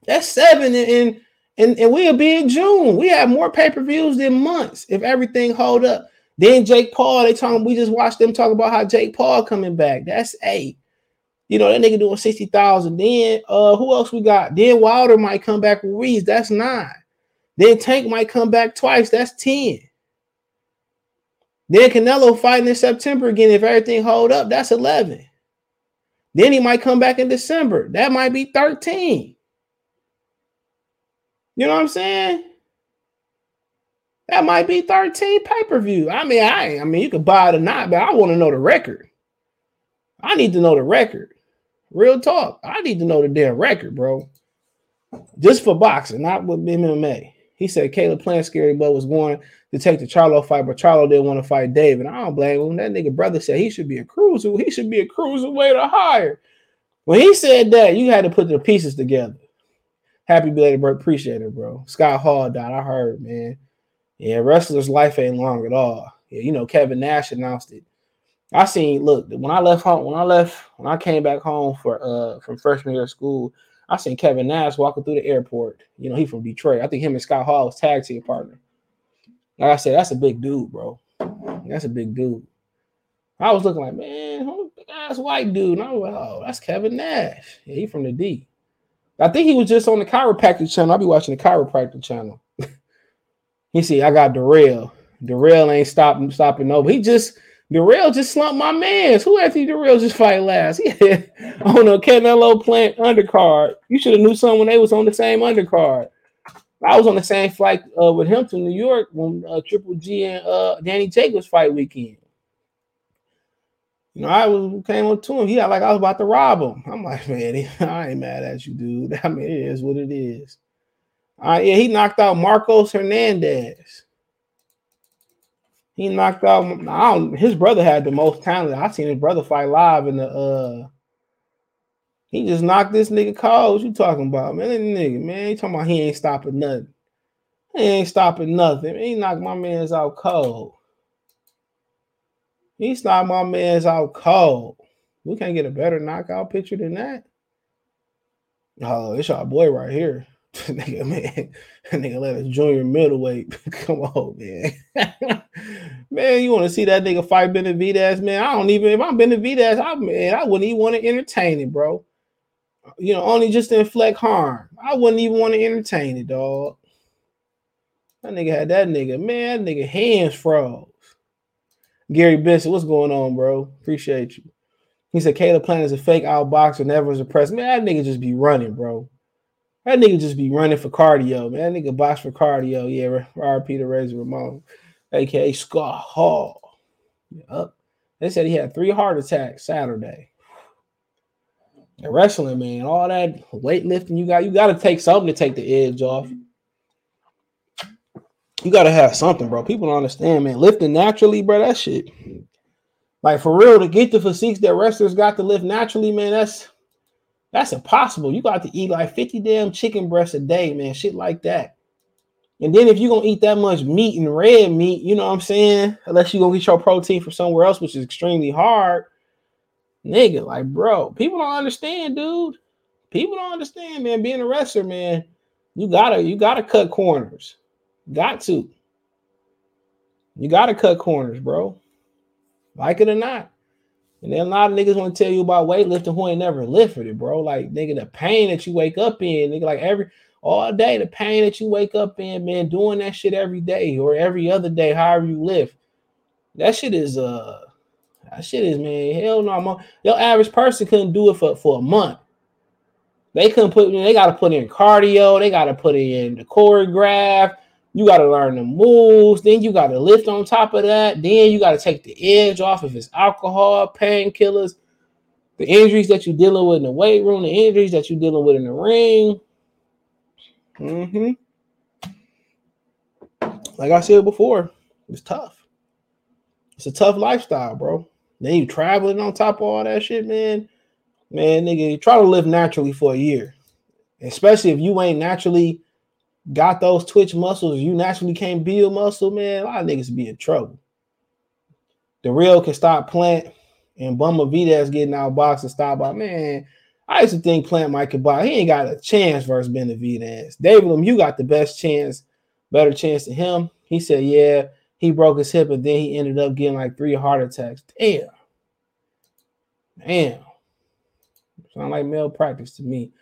That's seven, and and and we'll be in June. We have more pay per views than months if everything hold up. Then Jake Paul, they talking. We just watched them talk about how Jake Paul coming back. That's eight. You know that nigga doing sixty thousand. Then uh, who else we got? Then Wilder might come back with Reeves. That's nine. Then Tank might come back twice. That's ten. Then Canelo fighting in September again. If everything hold up, that's eleven. Then he might come back in December. That might be 13. You know what I'm saying? That might be 13 pay-per-view. I mean, I I mean you could buy it or not, but I want to know the record. I need to know the record. Real talk. I need to know the damn record, bro. Just for boxing, not with MMA. He said Caleb Plant Scary Boy was going to take the Charlo fight, but Charlo didn't want to fight David. I don't blame him. That nigga brother said he should be a cruiser. He should be a cruiserweight or higher. When he said that, you had to put the pieces together. Happy belated birthday. Appreciate it, bro. Scott Hall died. I heard, man. Yeah, wrestler's life ain't long at all. Yeah, you know, Kevin Nash announced it. I seen, look, when I left home, when I left, when I came back home for uh from freshman year of school, I seen Kevin Nash walking through the airport. You know, he from Detroit. I think him and Scott Hall was tag team partner. Like I said, that's a big dude, bro. That's a big dude. I was looking like, man, who big ass white dude? And I was like, oh, that's Kevin Nash. Yeah, he from the D. I think he was just on the chiropractic channel. I'll be watching the chiropractic channel. You see, I got Dirrell. Dirrell ain't stopping stopping over. He just Dirrell just slumped my man. Who Anthony Dirrell just fight last? Yeah, on a Canelo Plant undercard. You should have knew someone when they was on the same undercard. I was on the same flight uh, with him to New York when uh, Triple G and uh, Danny Jacobs fight weekend. You know, I was came up to him. He like I was about to rob him. I'm like, man, I ain't mad at you, dude. I mean, it is what it is. Uh, yeah, he knocked out Marcos Hernandez. He knocked out. his brother had the most talent. I seen his brother fight live in the. uh He just knocked this nigga cold. What you talking about, man? That nigga, man. He talking about he ain't stopping nothing. He ain't stopping nothing. He knocked my man's out cold. He knocked my man's out cold. We can't get a better knockout picture than that. Oh, it's our boy right here. nigga, man, nigga let a junior middleweight. Come on, man. man, you want to see that nigga fight Benavidez, man? I don't even if I'm Benavidez, I man, I wouldn't even want to entertain it, bro. You know, only just to inflict harm. I wouldn't even want to entertain it, dog. That nigga had that nigga, man, that nigga hands froze. Gary Benson, what's going on, bro? Appreciate you. He said Caleb Plant is a fake outboxer, never was impressed. Man, that nigga just be running, bro. That nigga just be running for cardio, man. That nigga box for cardio. Yeah, RP to Razor Ramon, aka Scott Hall. Yep. They said he had three heart attacks Saturday. And wrestling, man, all that weightlifting, you got you got to take something to take the edge off. You got to have something, bro. People don't understand, man. Lifting naturally, bro, that shit. Like for real, to get the physiques that wrestlers got to lift naturally, man, that's that's impossible. You got to eat like 50 damn chicken breasts a day, man. Shit like that. And then if you're gonna eat that much meat and red meat, you know what I'm saying? Unless you're gonna get your protein from somewhere else, which is extremely hard. Nigga, like, bro, people don't understand, dude. People don't understand, man. Being a wrestler, man, you gotta you gotta cut corners. Got to. You gotta cut corners, bro. Like it or not. And then a lot of niggas want to tell you about weightlifting who ain't never lifted it, bro. Like, nigga, the pain that you wake up in, nigga, like every all day, the pain that you wake up in, man, doing that shit every day or every other day, however you live. That shit is uh that shit is man, hell no. Man. Your average person couldn't do it for, for a month. They couldn't put they gotta put in cardio, they gotta put in the choreograph, you got to learn the moves. Then you got to lift on top of that. Then you got to take the edge off if it's alcohol, painkillers, the injuries that you're dealing with in the weight room, the injuries that you're dealing with in the ring. Mm-hmm. Like I said before, it's tough. It's a tough lifestyle, bro. Then you traveling on top of all that shit, man. Man, nigga, you try to live naturally for a year. Especially if you ain't naturally got those twitch muscles, you naturally can't build muscle, man, a lot of niggas be in trouble. The real can stop Plant and Benavidez getting out box and stop by. Man, I used to think Plant might could buy. He ain't got a chance versus Benavidez. David, you got the best chance, better chance than him. He said, yeah, he broke his hip, and then he ended up getting like three heart attacks. Damn. Damn. Sound like malpractice to me.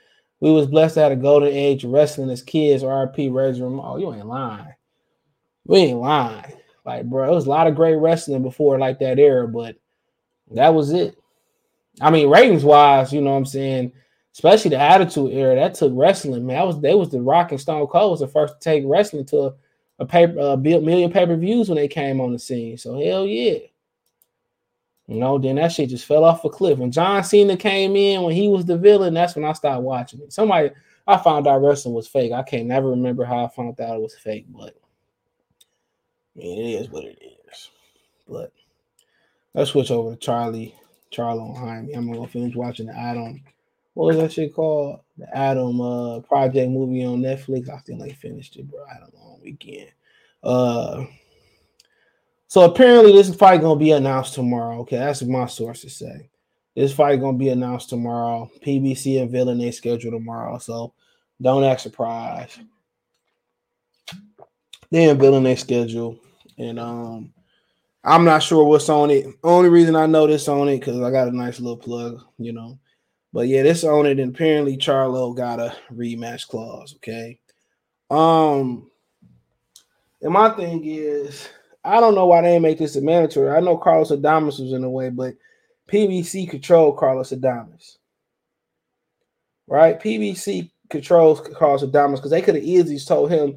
We was blessed have a golden age wrestling as kids. RP Razor Oh, you ain't lying. We ain't lying. Like, bro, it was a lot of great wrestling before like that era, but that was it. I mean, ratings wise, you know what I'm saying, especially the attitude era, that took wrestling, man. That was they was the Rock and Stone Cold was the first to take wrestling to a, a paper a million pay-per-views when they came on the scene. So hell yeah. You know, then that shit just fell off a cliff. When John Cena came in, when he was the villain, that's when I started watching it. Somebody I found out wrestling was fake. I can't never remember how I found out it was fake, but I mean, it is what it is. But let's switch over to Charlie, Charlie on Jaime. I'm gonna go finish watching the Adam. What was that shit called? The Adam uh project movie on Netflix. I think ain't finished it, bro. I don't know weekend. Uh so apparently this fight gonna be announced tomorrow. Okay, that's what my sources say. This fight gonna be announced tomorrow. PBC and Villain they schedule tomorrow, so don't act surprised. Then Villain they schedule, and um, I'm not sure what's on it. Only reason I know this on it because I got a nice little plug, you know. But yeah, this on it, and apparently Charlo got a rematch clause. Okay. Um, and my thing is I don't know why they make this a mandatory. I know Carlos Adames was in the way, but PBC controlled Carlos Adames. Right? PBC controls Carlos Adames because they could have easily told him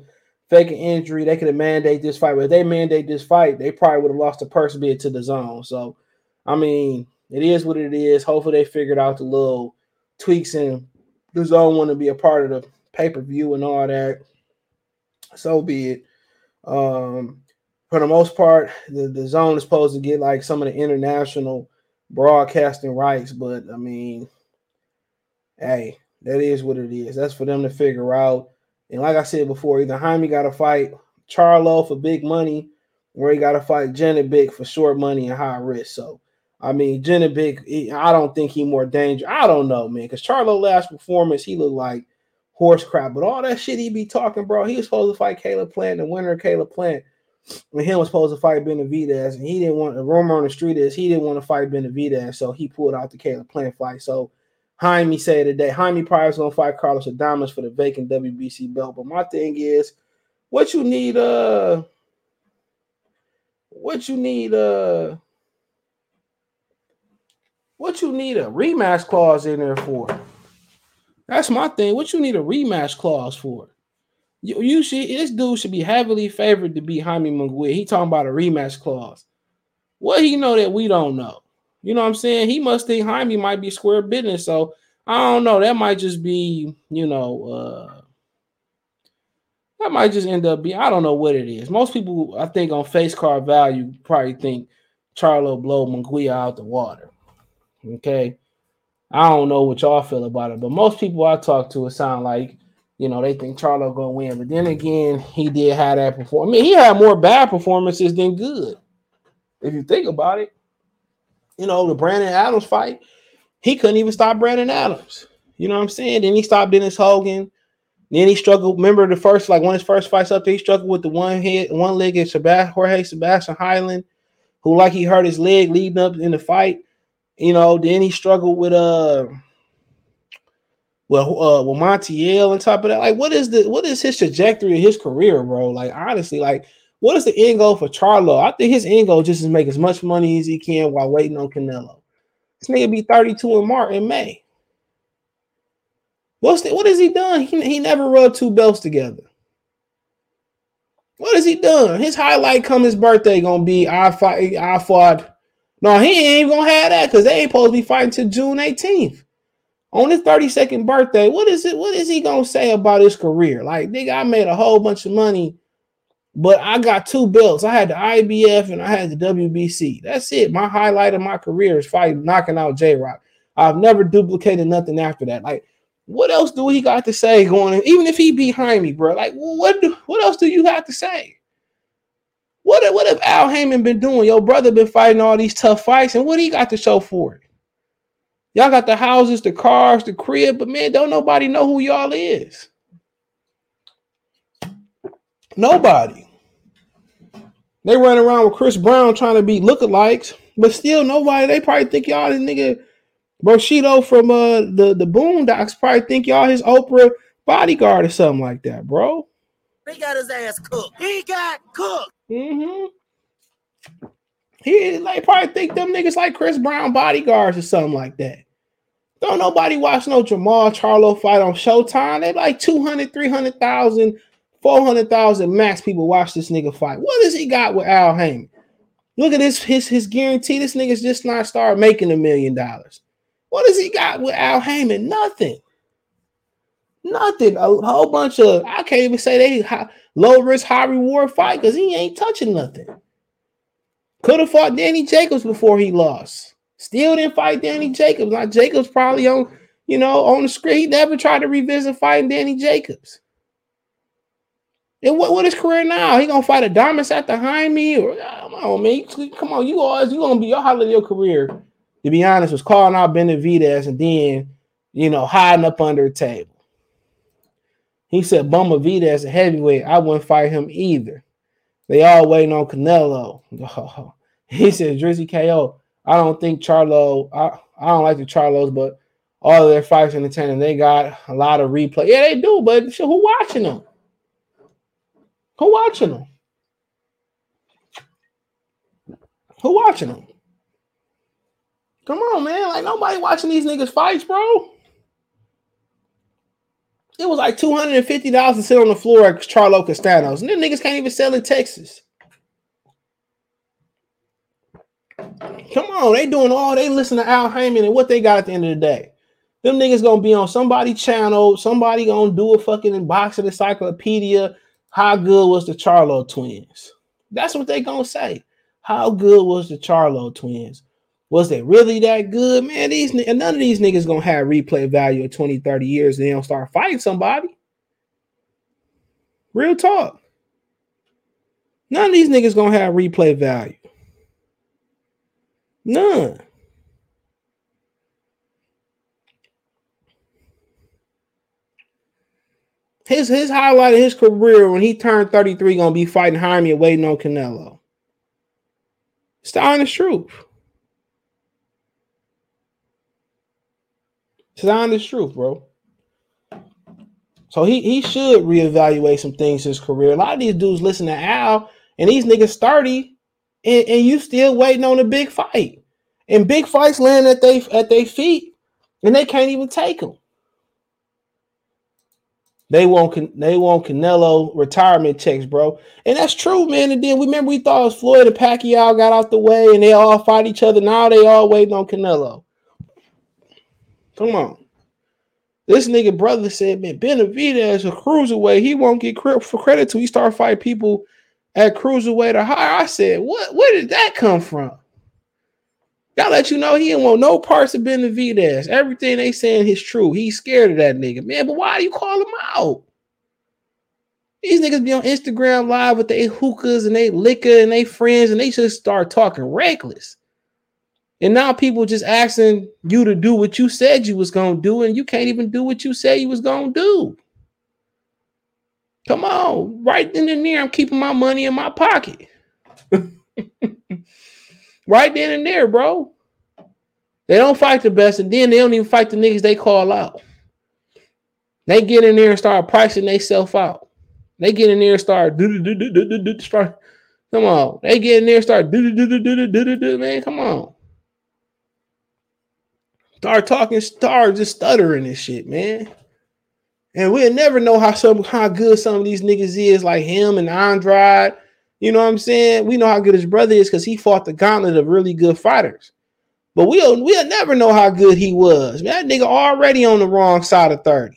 fake an injury. They could have mandated this fight. But if they mandate this fight, they probably would have lost the purse bid to the zone. So, I mean, it is what it is. Hopefully, they figured out the little tweaks and the zone want to be a part of the pay per view and all that. So be it. Um, for the most part, the, the zone is supposed to get like some of the international broadcasting rights, but I mean, hey, that is what it is. That's for them to figure out. And like I said before, either Jaime got to fight Charlo for big money, or he got to fight Janibek for short money and high risk. So, I mean, Janibek, I don't think he more dangerous. I don't know, man, because Charlo last performance, he looked like horse crap. But all that shit he be talking, bro, he was supposed to fight Caleb Plant, the winner Caleb Plant. When he was supposed to fight Benavidez, and he didn't want the rumor on the street is he didn't want to fight Benavidez, so he pulled out the Caleb Plant fight. So Jaime said today, Jaime is gonna fight Carlos Adames for the vacant WBC belt. But my thing is, what you need, uh, what you need, uh, what you need a rematch clause in there for? That's my thing. What you need a rematch clause for? You, you should this dude should be heavily favored to beat Jaime Munguia. He talking about a rematch clause. What he know that we don't know? You know what I'm saying? He must think Jaime might be square business. So I don't know. That might just be, you know, uh that might just end up being, I don't know what it is. Most people, I think, on face card value probably think Charlo blow Munguia out the water. Okay. I don't know what y'all feel about it, but most people I talk to, it sound like you know they think Charlo gonna win. But then again, he did have that performance. I mean, he had more bad performances than good. If you think about it, you know the Brandon Adams fight, he couldn't even stop Brandon Adams. You know what I'm saying? Then he stopped Dennis Hogan. Then he struggled. Remember the first, like one of his first fights up there, he struggled with the one head, one legged Sebastian Jorge Sebastian Heiland, who like he hurt his leg leading up in the fight. You know, then he struggled with uh well uh with Montiel on top of that. Like, what is the what is his trajectory of his career, bro? Like, honestly, like what is the end goal for Charlo? I think his end goal just is make as much money as he can while waiting on Canelo. This nigga be 32 in March in May. What's the, what has he done? He, he never rubbed two belts together. What has he done? His highlight come his birthday gonna be I fight I fought no, he ain't gonna have that because they ain't supposed to be fighting till June 18th. On his 32nd birthday, what is it? What is he gonna say about his career? Like, nigga, I made a whole bunch of money, but I got two belts. I had the IBF and I had the WBC. That's it. My highlight of my career is fighting, knocking out J Rock. I've never duplicated nothing after that. Like, what else do he got to say going? Even if he behind me, bro, like, what? Do, what else do you have to say? What what if Al Haymon been doing? Your brother been fighting all these tough fights, and what he got to show for it? Y'all got the houses, the cars, the crib, but man, don't nobody know who y'all is. Nobody. They run around with Chris Brown trying to be lookalikes, but still nobody. They probably think y'all this nigga Bushido from uh the the Boondocks probably think y'all his Oprah bodyguard or something like that, bro. He got his ass cooked. He got cooked. Mm-hmm. He like probably think them niggas like Chris Brown bodyguards or something like that. Don't nobody watch no Jermall Charlo fight on Showtime. They like 200, 300,000, 400,000 max people watch this nigga fight. What does he got with Al Haymon? Look at this, his, his guarantee. This nigga's just not start making a million dollars. What does he got with Al Haymon? Nothing. Nothing. A whole bunch of I can't even say they high, low risk, high reward fight because he ain't touching nothing. Could have fought Danny Jacobs before he lost. Still didn't fight Danny Jacobs. Now Jacobs probably on you know on the screen. He never tried to revisit fighting Danny Jacobs. And what, what is career now? He gonna fight Adames at the Jaime or come on, man. Come on, you always you gonna be your highlight of your career. To be honest, was calling out Benavidez and then you know hiding up under a table. He said as a heavyweight, I wouldn't fight him either. They all waiting on Canelo. Oh. He said Drizzy KO. I don't think Charlo. I, I don't like the Charlos, but all of their fights entertaining. They got a lot of replay. Yeah, they do, but who watching them? Who watching them? Who watching them? Come on, man. Like nobody watching these niggas fights, bro. It was like two hundred and fifty dollars to sit on the floor at Charlo Castanos, and them niggas can't even sell in Texas. Come on, they doing all they listen to Al Haymon and what they got at the end of the day. Them niggas gonna be on somebody channel, somebody gonna do a fucking boxing encyclopedia. How good was the Charlo twins? That's what they gonna say. How good was the Charlo twins? Was they really that good? Man, these none of these niggas gonna have replay value in 20, 30 years and they don't start fighting somebody. Real talk. None of these niggas gonna have replay value. None. His his highlight of his career when he turned 33 gonna be fighting Jaime and waiting on Canelo. It's the honest truth. It's the honest truth, bro. So he he should reevaluate some things in his career. A lot of these dudes listen to Al, and these niggas 30, and, and you still waiting on a big fight. And big fights land at they at their feet, and they can't even take them. They want they want Canelo retirement checks, bro, and that's true, man. And then we remember we thought it was Floyd and Pacquiao got out the way, and they all fight each other. Now they all waiting on Canelo. Come on, this nigga brother said, man, Benavidez a cruiserweight. He won't get credit for credit till he start fighting people at cruiserweight or higher. I said, what? Where did that come from? Y'all let you know he didn't want no parts of Benavidez. Everything they saying is true. He's scared of that nigga, man. But why do you call him out? These niggas be on Instagram live with their hookahs and they liquor and they friends, and they just start talking reckless. And now people just asking you to do what you said you was gonna do, and you can't even do what you said you was gonna do. Come on, right then and there, I'm keeping my money in my pocket. right then and there, bro. They don't fight the best, and then they don't even fight the niggas they call out. They get in there and start pricing themselves out. They get in there and start do do do do do do start. Come on, they get in there and start do do do do do do do man. Come on, start talking, start just stuttering this shit, man. And we'll never know how some how good some of these niggas is, like him and Andrade you know what I'm saying? We know how good his brother is because he fought the gauntlet of really good fighters. But we'll we'll never know how good he was. Man, that nigga already on the wrong side of 30.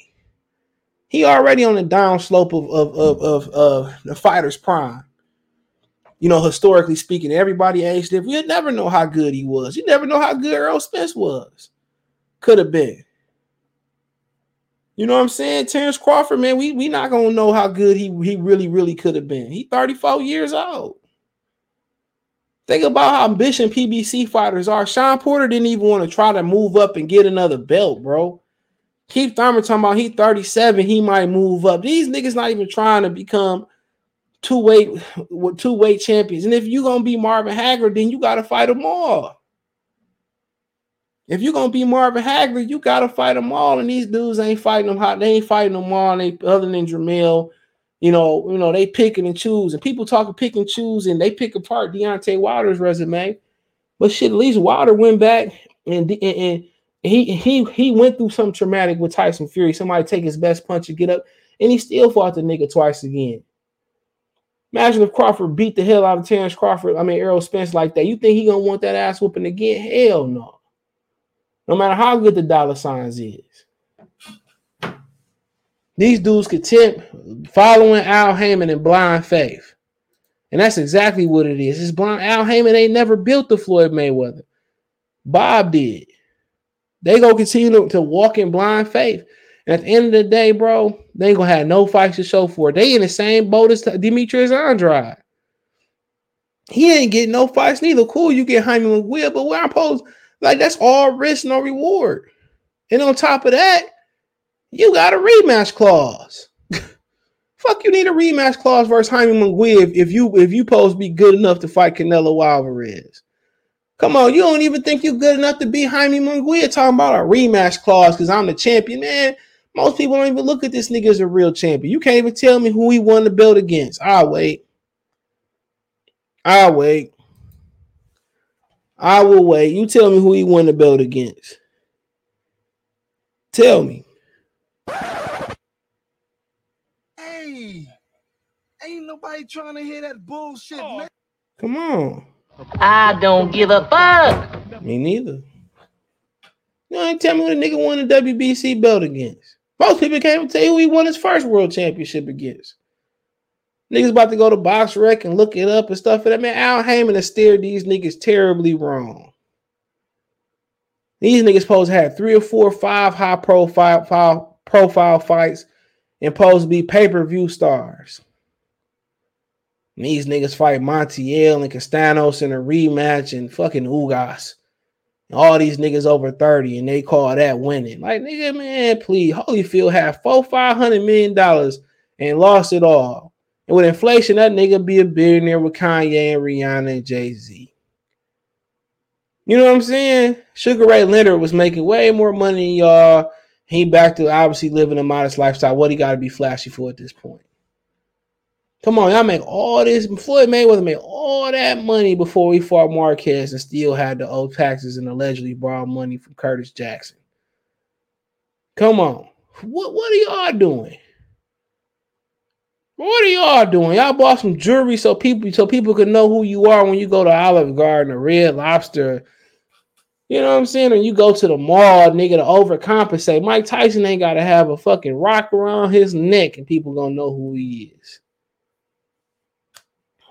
He already on the down slope of of of, of, of the fighter's prime. You know, historically speaking, everybody aged different. We'll never know how good he was. You never know how good Errol Spence was. Could have been. You know what I'm saying? Terrence Crawford, man, we we not gonna know how good he he really really could have been. He 34 years old. Think about how ambition PBC fighters are. Shawn Porter didn't even want to try to move up and get another belt, bro. Keith Thurman talking about he 37, he might move up. These niggas not even trying to become two weight two weight champions. And if you gonna be Marvin Hagler, then you gotta fight them all. If you're gonna be Marvin Hagler, you gotta fight them all. And these dudes ain't fighting them hot. They ain't fighting them all. They other than Jermell, you know, you know, they picking and choose. And people talking pick and choose, and they pick apart Deontay Wilder's resume. But shit, at least Wilder went back and and, and he he he went through something traumatic with Tyson Fury. Somebody take his best punch and get up, and he still fought the nigga twice again. Imagine if Crawford beat the hell out of Terrence Crawford. I mean Errol Spence like that. You think he gonna want that ass whooping again? Hell no no matter how good the dollar signs is. These dudes tip following Al Haymon in blind faith. And that's exactly what it is. It's blind. Al Haymon ain't never built the Floyd Mayweather. Bob did. They gonna continue to walk in blind faith. And at the end of the day, bro, they ain't gonna have no fights to show for it. They in the same boat as Demetrius Andrade. He ain't getting no fights neither. Cool, you get Jaime Munguia, but where I'm supposed like that's all risk, no reward. And on top of that, you got a rematch clause. Fuck, you need a rematch clause versus Jaime Munguia if, you if you supposed to be good enough to fight Canelo Alvarez. Come on, you don't even think you're good enough to beat Jaime Munguia talking about a rematch clause because I'm the champion, man. Most people don't even look at this nigga as a real champion. You can't even tell me who he won the belt against. I'll wait. I'll wait. I will wait. You tell me who he won the belt against. Tell me. Hey, ain't nobody trying to hear that bullshit, Oh. man. Come on. I don't give a fuck. Me neither. You ain't tell me who the nigga won the WBC belt against. Most people can't even tell you who he won his first world championship against. Niggas about to go to BoxRec and look it up and stuff And that. Man, Al Haymon has steered these niggas terribly wrong. These niggas supposed to have three or four, or five high profile, profile, profile fights and supposed to be pay per view stars. And these niggas fight Montiel and Castanos in a rematch and fucking Ugas. All these niggas over 30 and they call that winning. Like, nigga, man, please. Holyfield had four, five hundred million dollars and lost it all. And with inflation, that nigga be a billionaire with Kanye and Rihanna and Jay-Z. You know what I'm saying? Sugar Ray Leonard was making way more money than y'all. He back to obviously living a modest lifestyle. What he got to be flashy for at this point? Come on, y'all make all this. Floyd Mayweather made all that money before he fought Marquez and still had to owe taxes and allegedly borrowed money from Curtis Jackson. Come on. What what are y'all doing? What are y'all doing? Y'all bought some jewelry so people so people can know who you are when you go to Olive Garden or Red Lobster you know what I'm saying? And you go to the mall, nigga, to overcompensate. Mike Tyson ain't got to have a fucking rock around his neck and people gonna know who he is.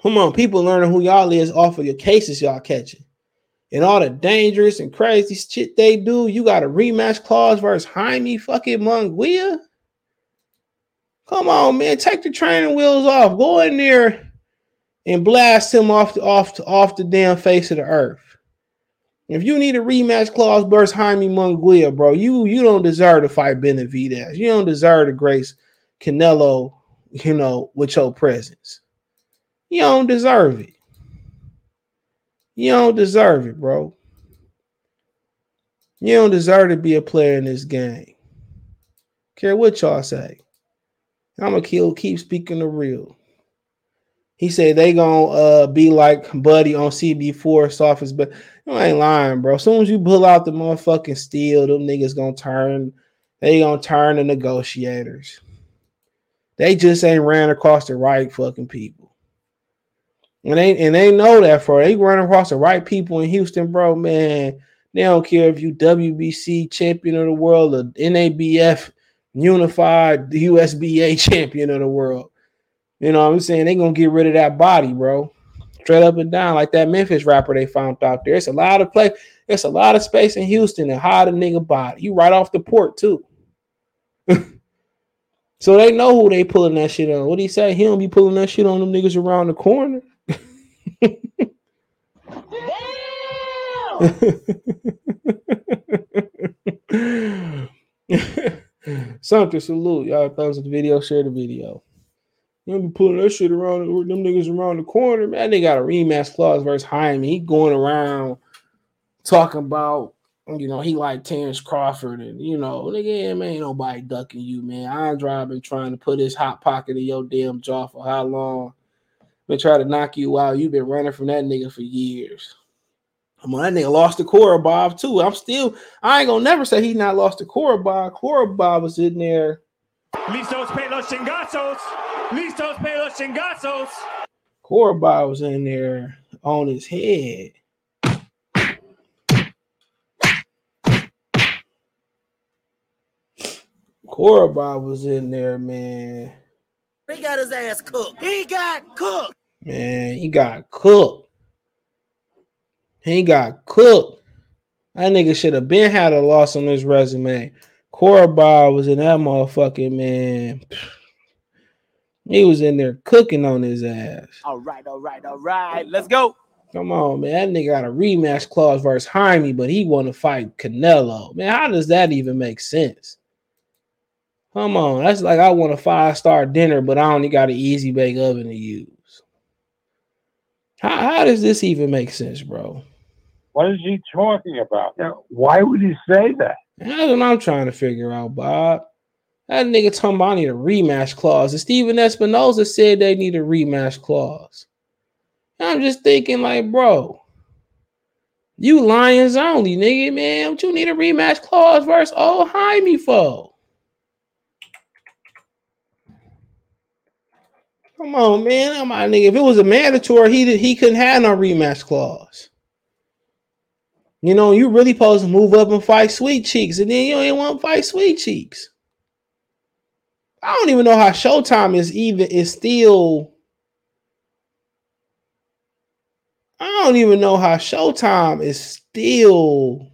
Come on, people learning who y'all is off of your cases y'all catching. And all the dangerous and crazy shit they do, you got a rematch clause versus Jaime fucking Munguia. Come on, man, take the training wheels off. Go in there and blast him off the off the, off the damn face of the earth. If you need a rematch clause versus Jaime Munguia, bro, you you don't deserve to fight Benavidez. You don't deserve to grace Canelo, you know, with your presence. You don't deserve it. You don't deserve it, bro. You don't deserve to be a player in this game. Care what y'all say. I'm gonna kill, keep speaking the real. He said they gonna uh, be like Buddy on CB4 softest, but you ain't lying, bro. As soon as you pull out the motherfucking steel, them niggas gonna turn. They gonna turn the negotiators. They just ain't ran across the right fucking people. And they and they know that for they run across the right people in Houston, bro. Man, they don't care if you WBC champion of the world or NABF unified USBA champion of the world. You know what I'm saying? They gonna get rid of that body, bro. Straight up and down, like that Memphis rapper they found out there. It's a lot of play. It's a lot of space in Houston to hide a nigga body. You right off the port too. so they know who they pulling that shit on. What do you say? He don't be pulling that shit on them niggas around the corner. Something salute. Y'all thumbs up the video, share the video. You be pulling that shit around them niggas around the corner, man. They got a rematch clause versus Jaime. He going around talking about, you know, he like Terrence Crawford and you know, nigga, man, ain't nobody ducking you, man. Andre been trying to put his hot pocket in your damn jaw for how long? Been trying to knock you out. You've been running from that nigga for years. Come on, that nigga lost the Korobov too. I'm still, I ain't gonna never say he not lost the Korobov. Korobov was in there. Listos pelos chingazos. Listos pelos chingazos. Korobov was in there on his head. Korobov was in there, man. He got his ass cooked. He got cooked. Man, he got cooked. He got cooked. That nigga should have been had a loss on his resume. Korobov was in that motherfucking man. He was in there cooking on his ass. All right, all right, all right. Let's go. Come on, man. That nigga got a rematch clause versus Jaime, but he want to fight Canelo. Man, how does that even make sense? Come on. That's like I want a five star dinner, but I only got an easy bake oven to use. How, how does this even make sense, bro? What is he talking about? Now, why would he say that? That's what I'm trying to figure out, Bob. That nigga talking about I need a rematch clause. And Stephen Espinoza said they need a rematch clause. And I'm just thinking, like, bro, you Lions only, nigga, man. What you need a rematch clause versus old Jaime for? Come on, man. I'm my nigga. If it was a mandatory, he he couldn't have no rematch clause. You know, you really supposed to move up and fight Sweet Cheeks, and then you ain't want to fight Sweet Cheeks. I don't even know how Showtime is even is still. I don't even know how Showtime is still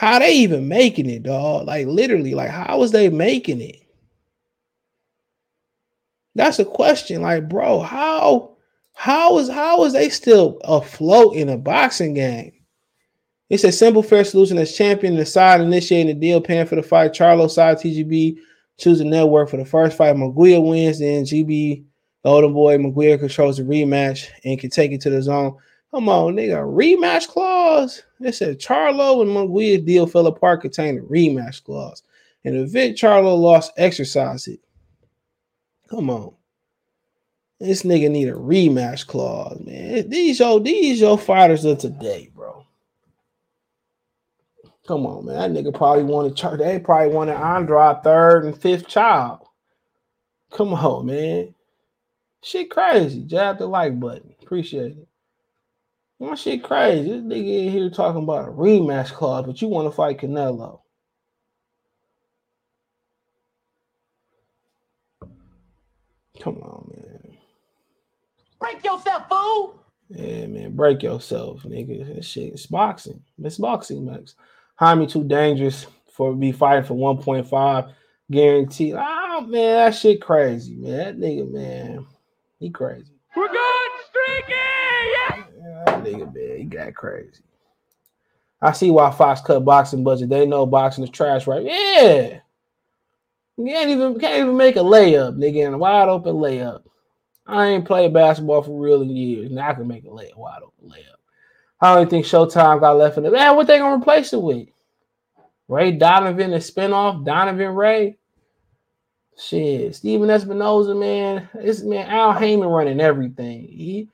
How they even making it, dog? Like literally, like how was they making it? That's a question. Like, bro, how how is how is they still afloat in a boxing game? It's a simple, fair solution as champion, the side initiating the deal, paying for the fight. Charlo side TGB choosing network for the first fight. Munguia wins, then GB Golden Boy Munguia controls the rematch and can take it to the zone. Come on, nigga, rematch clause. It said Charlo and Munguia deal fell apart, containing a rematch clause. And the event Charlo lost, exercise it. Come on. This nigga need a rematch clause, man. These yo, these yo fighters of today, bro. Come on, man. That nigga probably wanted they probably wanted Andrade third and fifth child. Come on, man. Shit crazy. Jab the like button. Appreciate it. My shit crazy. This nigga in here talking about a rematch clause, but you want to fight Canelo. Come on. Break yourself, fool. Yeah, man. Break yourself, nigga. That shit is boxing. It's boxing, Max. Jaime too dangerous for be fighting for 1.5 guaranteed. Oh man, that shit crazy, man. That nigga, man, he crazy. We're going streaky. Yeah. Yeah, that nigga, man, he got crazy. I see why Fox cut boxing budget. They know boxing is trash, right? Yeah. You can't even can't even make a layup, nigga, in a wide open layup. I ain't played basketball for real in years. Now I can make a layup, wide open layup. I don't think Showtime got left in it. Man, what they gonna replace it with? Ray Donovan, a spinoff, Donovan Ray. Shit, Stephen Espinoza, man. This man, Al Haymon running everything. He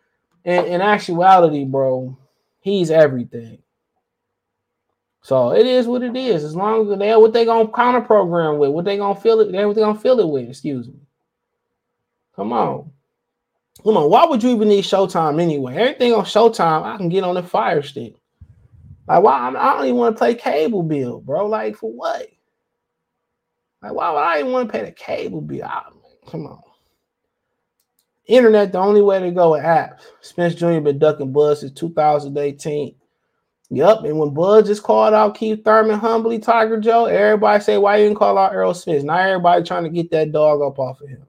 in, in actuality, bro, he's everything. So it is what it is. As long as they what they gonna counter program with, what they gonna fill it, what they gonna fill it with, excuse me. Come on. Come on, why would you even need Showtime anyway? Everything on Showtime, I can get on the fire stick. Like, why? I'm- don't even want to play cable bill, bro. Like, for what? Like, why would I even want to pay the cable bill? Ah, man, come on. Internet, the only way to go with apps. Spence Jr. been ducking Buzz since 2018. Yep, and when Buzz just called out Keith Thurman humbly, Tiger Joe, everybody say, why you didn't call out Earl Smith? Now everybody trying to get that dog up off of him.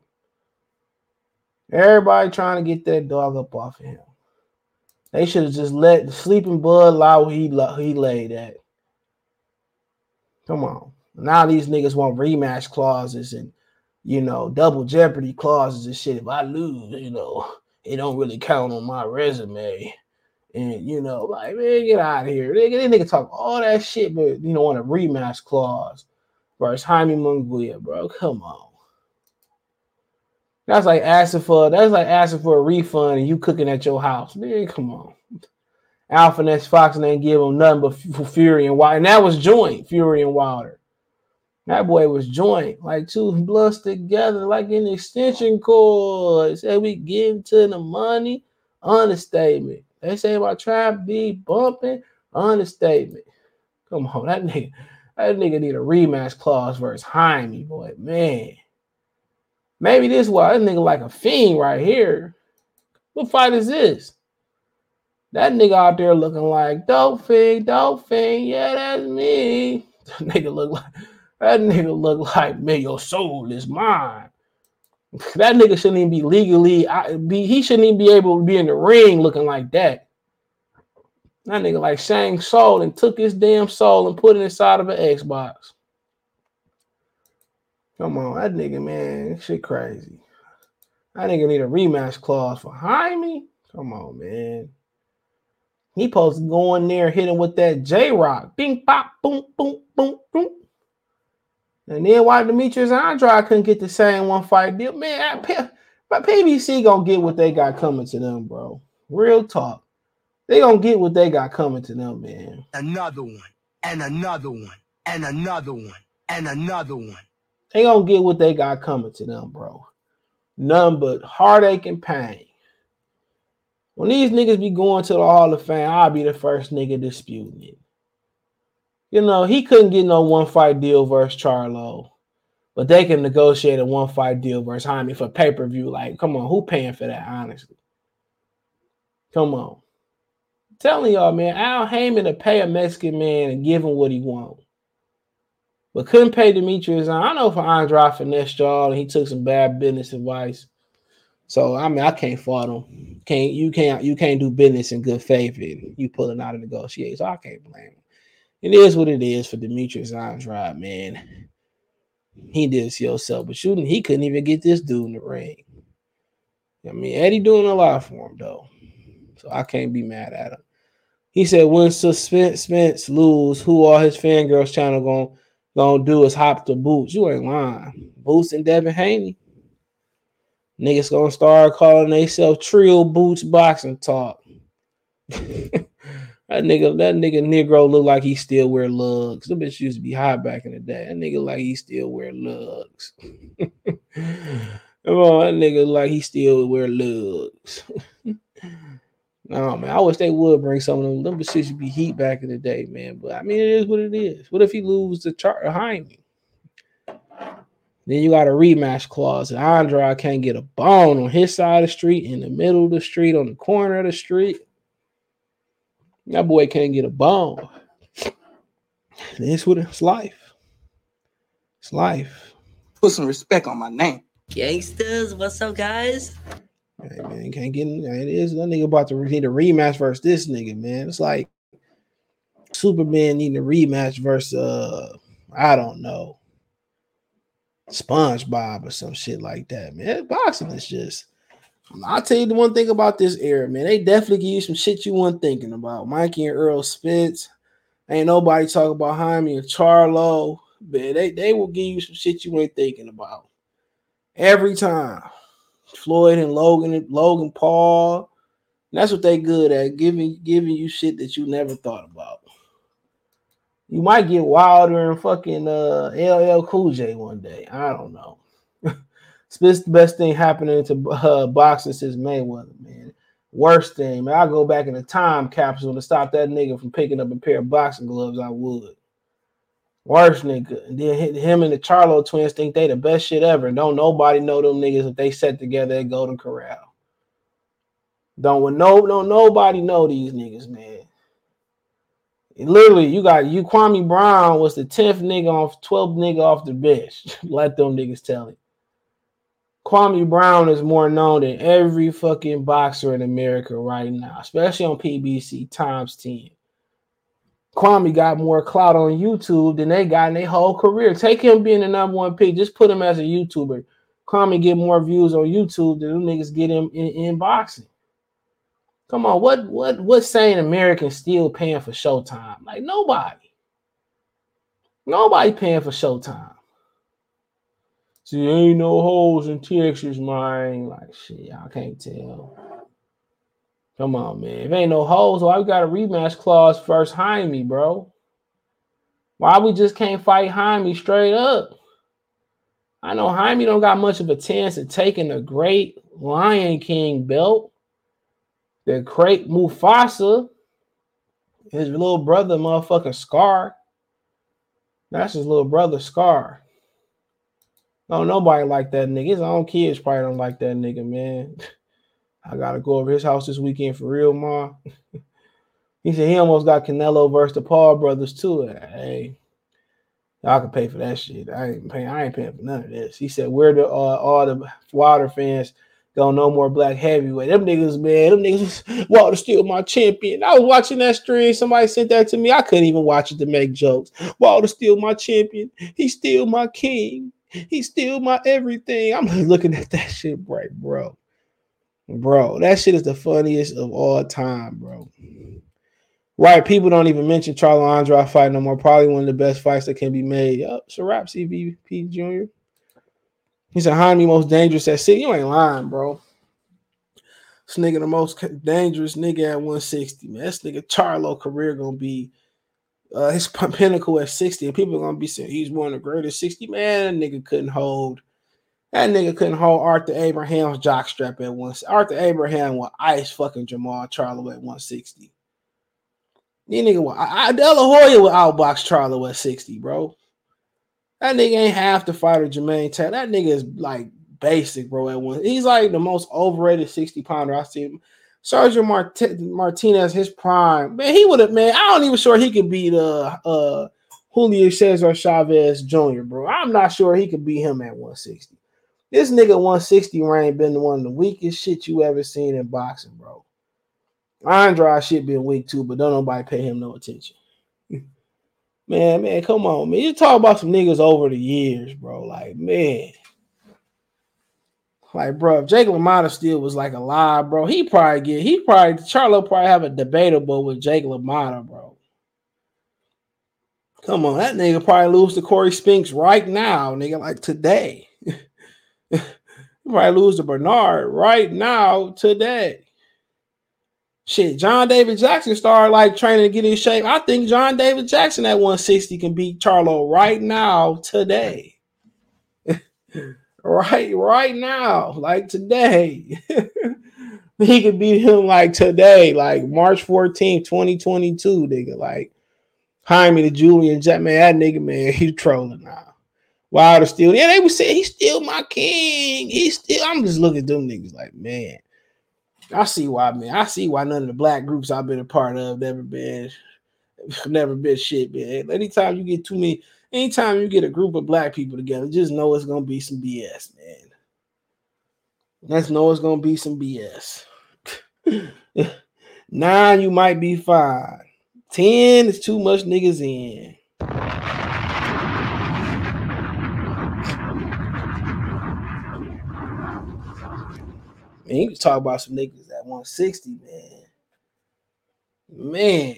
Everybody trying to get that dog up off of him. They should have just let the sleeping Bud lie where he, he laid at. Come on. Now these niggas want rematch clauses and, you know, double jeopardy clauses and shit. If I lose, you know, it don't really count on my resume. And, you know, like, man, get out of here. They, they nigga talk all that shit, but, you know, want a rematch clause versus Jaime Munguia, bro. Come on. That's like asking for that's like asking for a refund and you cooking at your house. Man, come on. Alpha Ness Fox and ain't give him nothing but Fury and Wilder. And that was joint, Fury and Wilder. That boy was joint, like two bloods together, like an extension cord. Say we give to the money, understatement. They say about trap be bumping, understatement. Come on, that nigga, that nigga need a rematch clause versus Jaime, boy, man. Maybe this why that nigga like a fiend right here. What fight is this? That nigga out there looking like dope fiend. Yeah, that's me. That nigga look like that nigga look like man, your soul is mine. That nigga shouldn't even be legally I- be. He shouldn't even be able to be in the ring looking like that. That nigga like Shang Tsung and took his damn soul and put it inside of an Xbox. Come on, that nigga, man, shit crazy. That nigga need a rematch clause for Jaime. Come on, man. He supposed to go in there, hitting with that J Rock, bing, pop, boom, boom, boom, boom. And then why Demetrius Andrade couldn't get the same one fight deal? Man, I- but PBC gonna get what they got coming to them, bro. Real talk. They gonna get what they got coming to them, man. Another one, and another one, and another one, and another one. They gonna get what they got coming to them, bro. None but heartache and pain. When these niggas be going to the Hall of Fame, I'll be the first nigga disputing it. You know, he couldn't get no one fight deal versus Charlo, but they can negotiate a one fight deal versus Jaime for pay per view. Like, come on, who paying for that? Honestly, come on. telling y'all, man, Al Haymon to pay a Mexican man and give him what he want. But couldn't pay Demetrius. I know for Andre finessed y'all and he took some bad business advice. So I mean, I can't fault him. Can't you can't you can't do business in good faith and you pulling out of negotiations. I can't blame him. It is what it is for Demetrius Andrade, man. He did this yourself, but shooting, he couldn't even get this dude in the ring. I mean, Eddie doing a lot for him though, so I can't be mad at him. He said, "When suspense Spence lose, who all his fangirls channel gonna gonna do is hop the boots? You ain't lying. Boots and Devin Haney. Niggas gonna start calling themselves Trio Boots Boxing Talk. That nigga, that nigga Negro look like he still wear lugs. The bitch used to be high back in the day. That nigga like he still wear lugs. Come on, that nigga like he still wear lugs. no man, I wish they would bring some of them. Them shit should be heat back in the day, man. But I mean, it is what it is. What if he lose the chart behind me? Then you got a rematch clause. And Andrade can't get a bone on his side of the street, in the middle of the street, on the corner of the street. That boy can't get a bone. It's what it's life. It's life. Put some respect on my name. Gangsters, what's up, guys? Hey man, can't get in. It is that nigga about to need a rematch versus this nigga, man. It's like Superman needing a rematch versus uh, I don't know, SpongeBob or some shit like that, man. Boxing is just I'll tell you the one thing about this era, man. They definitely give you some shit you weren't thinking about. Mikey and Errol Spence. Ain't nobody talking about Jaime and Charlo. Man, they, they will give you some shit you ain't thinking about. Every time. Floyd and Logan and Logan Paul. That's what they good at, giving giving you shit that you never thought about. You might get Wilder and fucking uh LL Cool J one day. I don't know. It's the best thing happening to uh, boxing since Mayweather, man. Worst thing, man. I go back in a time capsule to stop that nigga from picking up a pair of boxing gloves. I would. Worst nigga. And then him and the Charlo twins think they the best shit ever. Don't nobody know them niggas if they set together at Golden Corral. Don't no no nobody know these niggas, man. Literally, you got you Kwame Brown was the 10th nigga off, 12th nigga off the bench. Let them niggas tell it. Kwame Brown is more known than every fucking boxer in America right now, especially on PBC times 10. Kwame got more clout on YouTube than they got in their whole career. Take him being the number one pick, just put him as a YouTuber. Kwame get more views on YouTube than them niggas get him in, in boxing. Come on, what what what saying Americans still paying for Showtime? Like nobody. Nobody paying for Showtime. See, ain't no holes in Texas, man. Like shit, I can't tell. Come on, man. If ain't no holes, why we got a rematch clause first Jaime, bro? Why we just can't fight Jaime straight up? I know Jaime don't got much of a chance at taking the great Lion King belt. The great Mufasa, his little brother, motherfucking Scar. That's his little brother, Scar. No, nobody like that nigga. His own kids probably don't like that nigga, man. I gotta go over his house this weekend for real, ma. he said he almost got Canelo versus the Paul brothers too. Hey, y'all can pay for that shit. I ain't paying. I ain't paying for none of this. He said we're the uh, all the Wilder fans don't know more black heavyweight. Them niggas, man, them niggas Walter still my champion. I was watching that stream. Somebody sent that to me. I couldn't even watch it to make jokes. Walter still my champion. He's still my king. He's still my everything. I'm looking at that shit, right, bro. Bro, that shit is the funniest of all time, bro. Right, people don't even mention Charlo Andrade fight no more. Probably one of the best fights that can be made. Yup, it's a wrap, CVP Jr. He said, Jaime most dangerous at six. You ain't lying, bro. This nigga the most dangerous nigga at 160, man. This nigga Charlo career gonna be uh, his pinnacle at 60, and people are gonna be saying he's one of the greatest 60. Man, that nigga couldn't hold that nigga couldn't hold Arthur Abraham's jockstrap at once. Arthur Abraham will ice fucking Jermall Charlo at 160. You nigga, will, I, Hoya will outbox Charlo at 60, bro. That nigga ain't half the fighter Jermaine Taylor. That nigga is like basic, bro. At one, he's like the most overrated 60 pounder I see. Sergio Mart- Martinez, his prime, man, he would have, man. I don't even sure he could beat uh uh Julio Cesar Chavez Jr., bro. I'm not sure he could beat him at 160. This nigga 160 rank been one of the weakest shit you ever seen in boxing, bro. Andrade shit been weak too, but don't nobody pay him no attention. man, man, come on, man. You talk about some niggas over the years, bro. Like, man. Like, bro, if Jake LaMotta still was like alive, bro, he probably get he probably Charlo probably have a debatable with Jake LaMotta, bro. Come on, that nigga probably lose to Corey Spinks right now, nigga, like today. Probably lose to Bernard right now, today. Shit, John David Jackson started like training to get in shape. I think John David Jackson at 160 can beat Charlo right now, today. right, right now, like today. he could beat him like today, like March 14th, 2022, nigga. Like Jaime the Julian Jack, man, that nigga, man, he's trolling now. Wilder still, yeah, they would say he's still my king. He's still, I'm just looking at them niggas like, man. I see why, man. I see why none of the black groups I've been a part of never been, never been shit, man. Anytime you get too many, anytime you get a group of black people together, just know it's gonna be some BS, man. Let's know it's gonna be some BS. Nine, you might be fine. Ten is too much niggas in. Man, you talk about some niggas at 160, man. Man.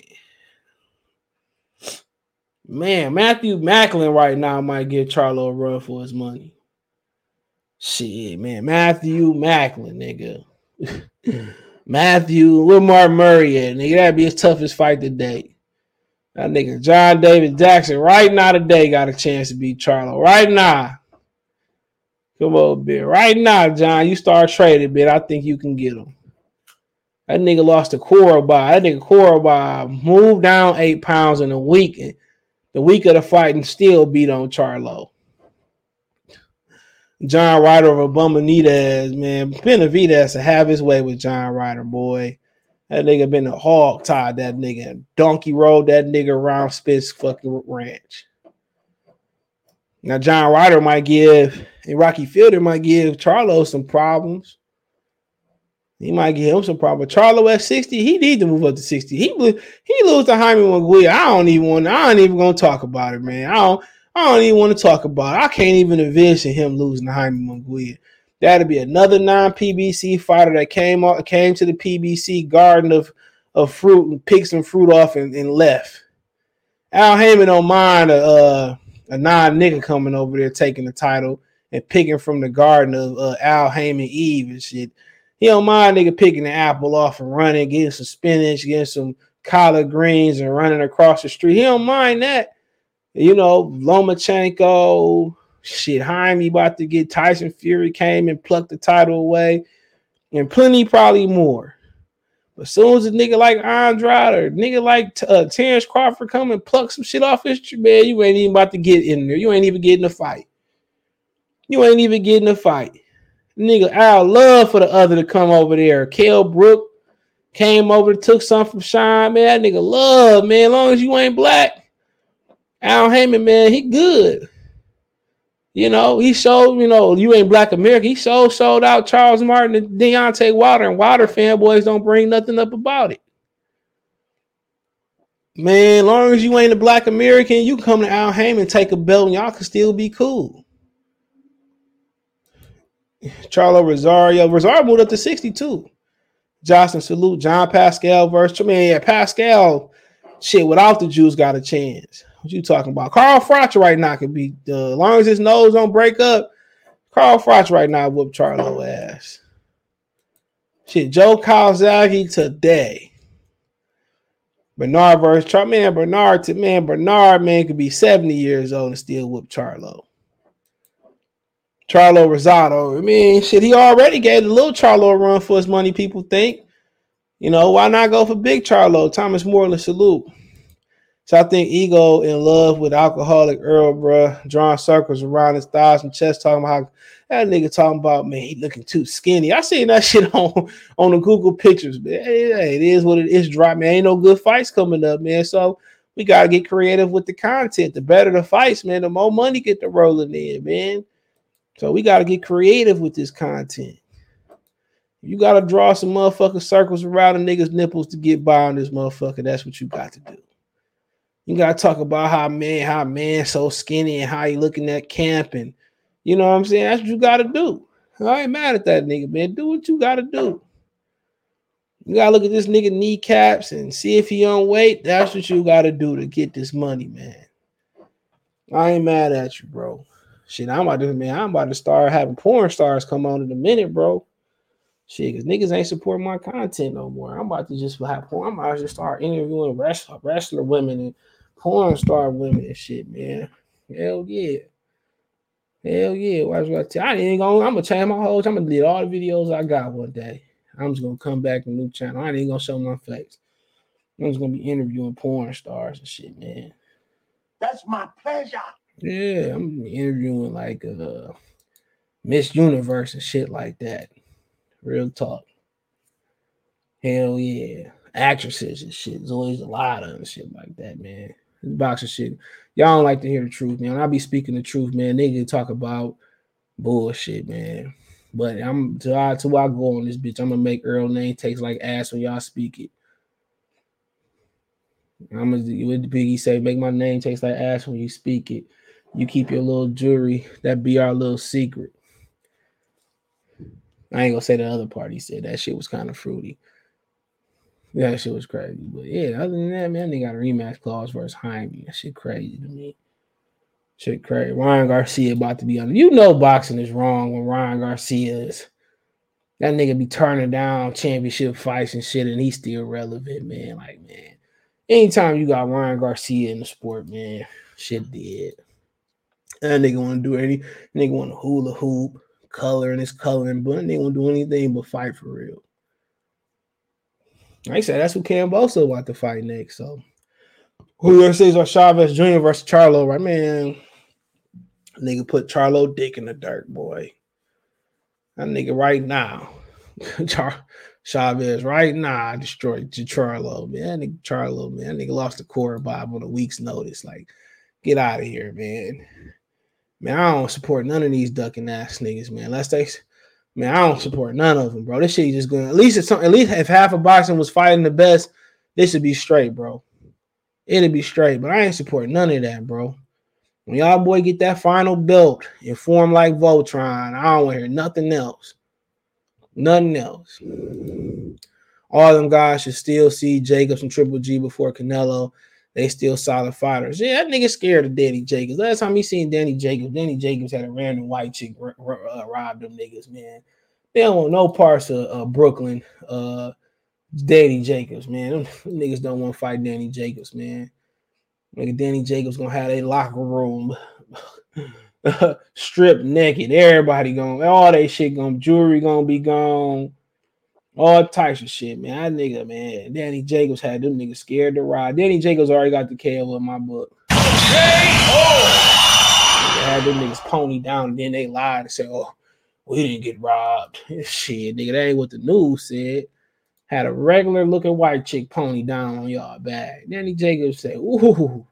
Man, Matthew Macklin right now might get Charlo a run for his money. Shit, man. Matthew Macklin, nigga. Matthew, Mark Murray? Nigga, that'd be his toughest fight today. That nigga John David Jackson right now today got a chance to beat Charlo. Right now. Come on, bit. Right now, John, you start trading, bit. I think you can get him. That nigga lost a to Cordoba. That nigga Cordoba moved down eight pounds in a week. The week of the fight and still beat on Charlo. John Ryder of Benitez, man. Benavidez to have his way with John Ryder, boy. That nigga been a hog tied that nigga donkey rode that nigga around Spitz fucking ranch. Now John Ryder might give and Rocky Fielding might give Charlo some problems. He might give him some problems. Charlo at 60, he need to move up to 60. He he lose to Jaime Munguia. I don't even want. I ain't even gonna talk about it, man. I don't. I don't even want to talk about it. I can't even envision him losing to Jaime Munguia. That'd be another non-PBC fighter that came out came to the PBC garden of of fruit and picked some fruit off and, and left. Al Haymon don't mind a uh, a non nigga coming over there taking the title and picking from the garden of uh, Al Haymon Eve and shit. He don't mind nigga picking the apple off and running, getting some spinach, getting some collard greens and running across the street. He don't mind that. You know, Lomachenko, shit, Jaime about to get Tyson Fury came and plucked the title away, and plenty probably more. But as soon as a nigga like Andrade or nigga like uh, Terence Crawford come and pluck some shit off his man, you ain't even about to get in there. You ain't even getting a fight. You ain't even getting a fight. Nigga, Al love for the other to come over there. Kell Brook came over, took some from Shine, man. That nigga love, man. As long as you ain't black, Al Haymon, man, he good. You know, he showed, you know, you ain't black America. He showed sold out Charles Martin and Deontay Wilder, and Wilder fanboys don't bring nothing up about it. Man, long as you ain't a black American, you come to Al Haymon, take a belt, and y'all can still be cool. Charlo Rosario. Rosario moved up to 62. Jocelyn Salute, Jean Pascal versus man, yeah, Pascal. Shit, without the Jews got a chance. What you talking about? Carl Froch right now could be uh, as long as his nose don't break up. Carl Froch right now whoop Charlo ass. Shit, Joe Calzaghe today. Bernard versus Char man, Bernard to man, Bernard man could be 70 years old and still whoop Charlo. Charlo Rosado. I mean, shit, he already gave the little Charlo a run for his money, people think. You know, why not go for big Charlo? Thomas Moreland salute. So I think ego in love with alcoholic Errol, bruh, drawing circles around his thighs and chest, talking about how that nigga talking about man, he looking too skinny. I seen that shit on on the Google pictures, man. It is what it is. Drop, man. Ain't no good fights coming up, man. So we gotta get creative with the content. The better the fights, man, the more money get the rolling in, man. So we gotta get creative with this content. You gotta draw some motherfucking circles around a nigga's nipples to get by on this motherfucker. That's what you got to do. You gotta talk about how man, how man so skinny and how he looking at camp and you know what I'm saying? That's what you gotta do. I ain't mad at that nigga, man. Do what you gotta do. You gotta look at this nigga kneecaps and see if he on weight. That's what you gotta do to get this money, man. I ain't mad at you, bro. Shit, I'm about to man. I'm about to start having porn stars come on in a minute, bro. Shit, because niggas ain't supporting my content no more. I'm about to just have porn. I'm about to just start interviewing wrestler, wrestler women and porn star women and shit, man. Hell yeah. Hell yeah. I tell I ain't gonna I'm gonna change my whole I'm gonna delete all the videos I got one day. I'm just gonna come back to a new channel. I ain't gonna show my face. I'm just gonna be interviewing porn stars and shit, man. That's my pleasure. Yeah, I'm interviewing like uh Miss Universe and shit like that. Real talk. Hell yeah. Actresses and shit. There's always a lot of shit like that, man. This boxing shit. Y'all don't like to hear the truth, man. I be speaking the truth, man. Nigga talk about bullshit, man. But I'm to I to I go on this bitch. I'm gonna make Earl name takes like ass when y'all speak it. I'm gonna what the Biggie say, make my name taste like ass when you speak it. You keep your little jewelry. That be our little secret. I ain't gonna say the other part. He said that shit was kind of fruity. Yeah, that shit was crazy. But yeah, other than that, man, they got a rematch clause versus Jaime. That shit crazy to me. Shit crazy. Ryan Garcia about to be on. You know boxing is wrong when Ryan Garcia is. That nigga be turning down championship fights and shit, and he's still relevant, man. Like, man. Anytime you got Ryan Garcia in the sport, man, shit dead. That nigga want to do any nigga want to hula hoop, color and his coloring, but they won't do anything but fight for real. Like I said, that's who Kambosos want to fight next. So Julio Cesar Chavez Jr. versus Charlo, right? Man, nigga put Charlo dick in the dirt, boy. That nigga right now. Char- Chavez right now destroyed Charlo, man. That nigga Charlo, man. That nigga lost the core Bob on a week's notice. Like, get out of here, man. Man, I don't support none of these ducking ass niggas, man. Let's take Man, I don't support none of them, bro. This shit is just going. At least it's some, at least if half of boxing was fighting the best, this would be straight, bro. It'd be straight, but I ain't supporting none of that, bro. When y'all boy get that final belt and form like Voltron, I don't want to hear nothing else. Nothing else. All them guys should still see Jacobs and Triple G before Canelo. They still solid fighters. Yeah, that nigga scared of Danny Jacobs. Last time he seen Danny Jacobs, Danny Jacobs had a random white chick r- r- uh, rob them niggas, man. They don't want no parts of uh, Brooklyn. Uh, Danny Jacobs, man. Them niggas don't want to fight Danny Jacobs, man. Nigga, Danny Jacobs gonna have a locker room stripped naked. Everybody going, all that shit gonna jewelry gonna be gone. All types of shit, man. That nigga, man. Danny Jacobs had them niggas scared to ride. Danny Jacobs already got the KO in my book. They had them niggas pony down, and then they lied and said, "Oh, we didn't get robbed." shit, nigga, that ain't what the news said. Had a regular looking white chick pony down on y'all back. Danny Jacobs said, "Ooh,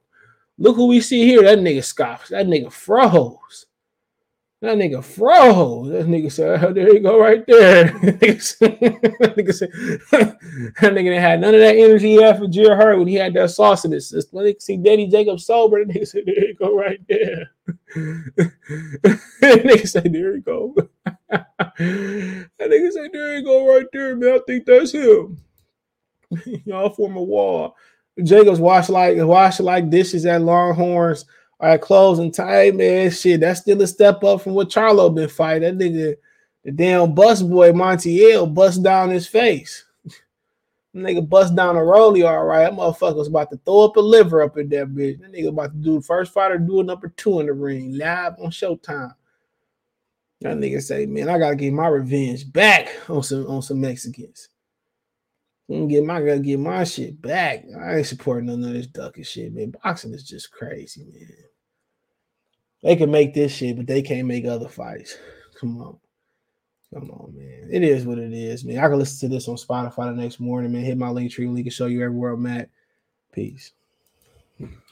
look who we see here." That nigga scoffs. That nigga froze. That nigga froze. That nigga said, oh, there you go, right there. that nigga said, that nigga had none of that energy he had for Jer Hurt when he had that sauce in his system. When they see Danny Jacob sober, that nigga said, there you go, right there. that nigga said, there you go. that nigga said, there you go, right there, man. I think that's him. Y'all form a wall. Jacobs wash like wash like dishes at Longhorns right, closing time, man. Shit, that's still a step up from what Charlo been fighting. That nigga, the damn bus boy Montiel bust down his face. nigga bust down a rollie, all right. That motherfucker was about to throw up a liver up in that bitch. That nigga about to do the first fighter doing number two in the ring live on Showtime. That nigga say, man, I gotta get my revenge back on some on some Mexicans. I'm get my gotta get my shit back. I ain't supporting none of this ducking shit, man. Boxing is just crazy, man. They can make this shit, but they can't make other fights. Come on. Come on, man. It is what it is, man. I can listen to this on Spotify the next morning, man. Hit my link tree link and show you everywhere I'm at. Peace.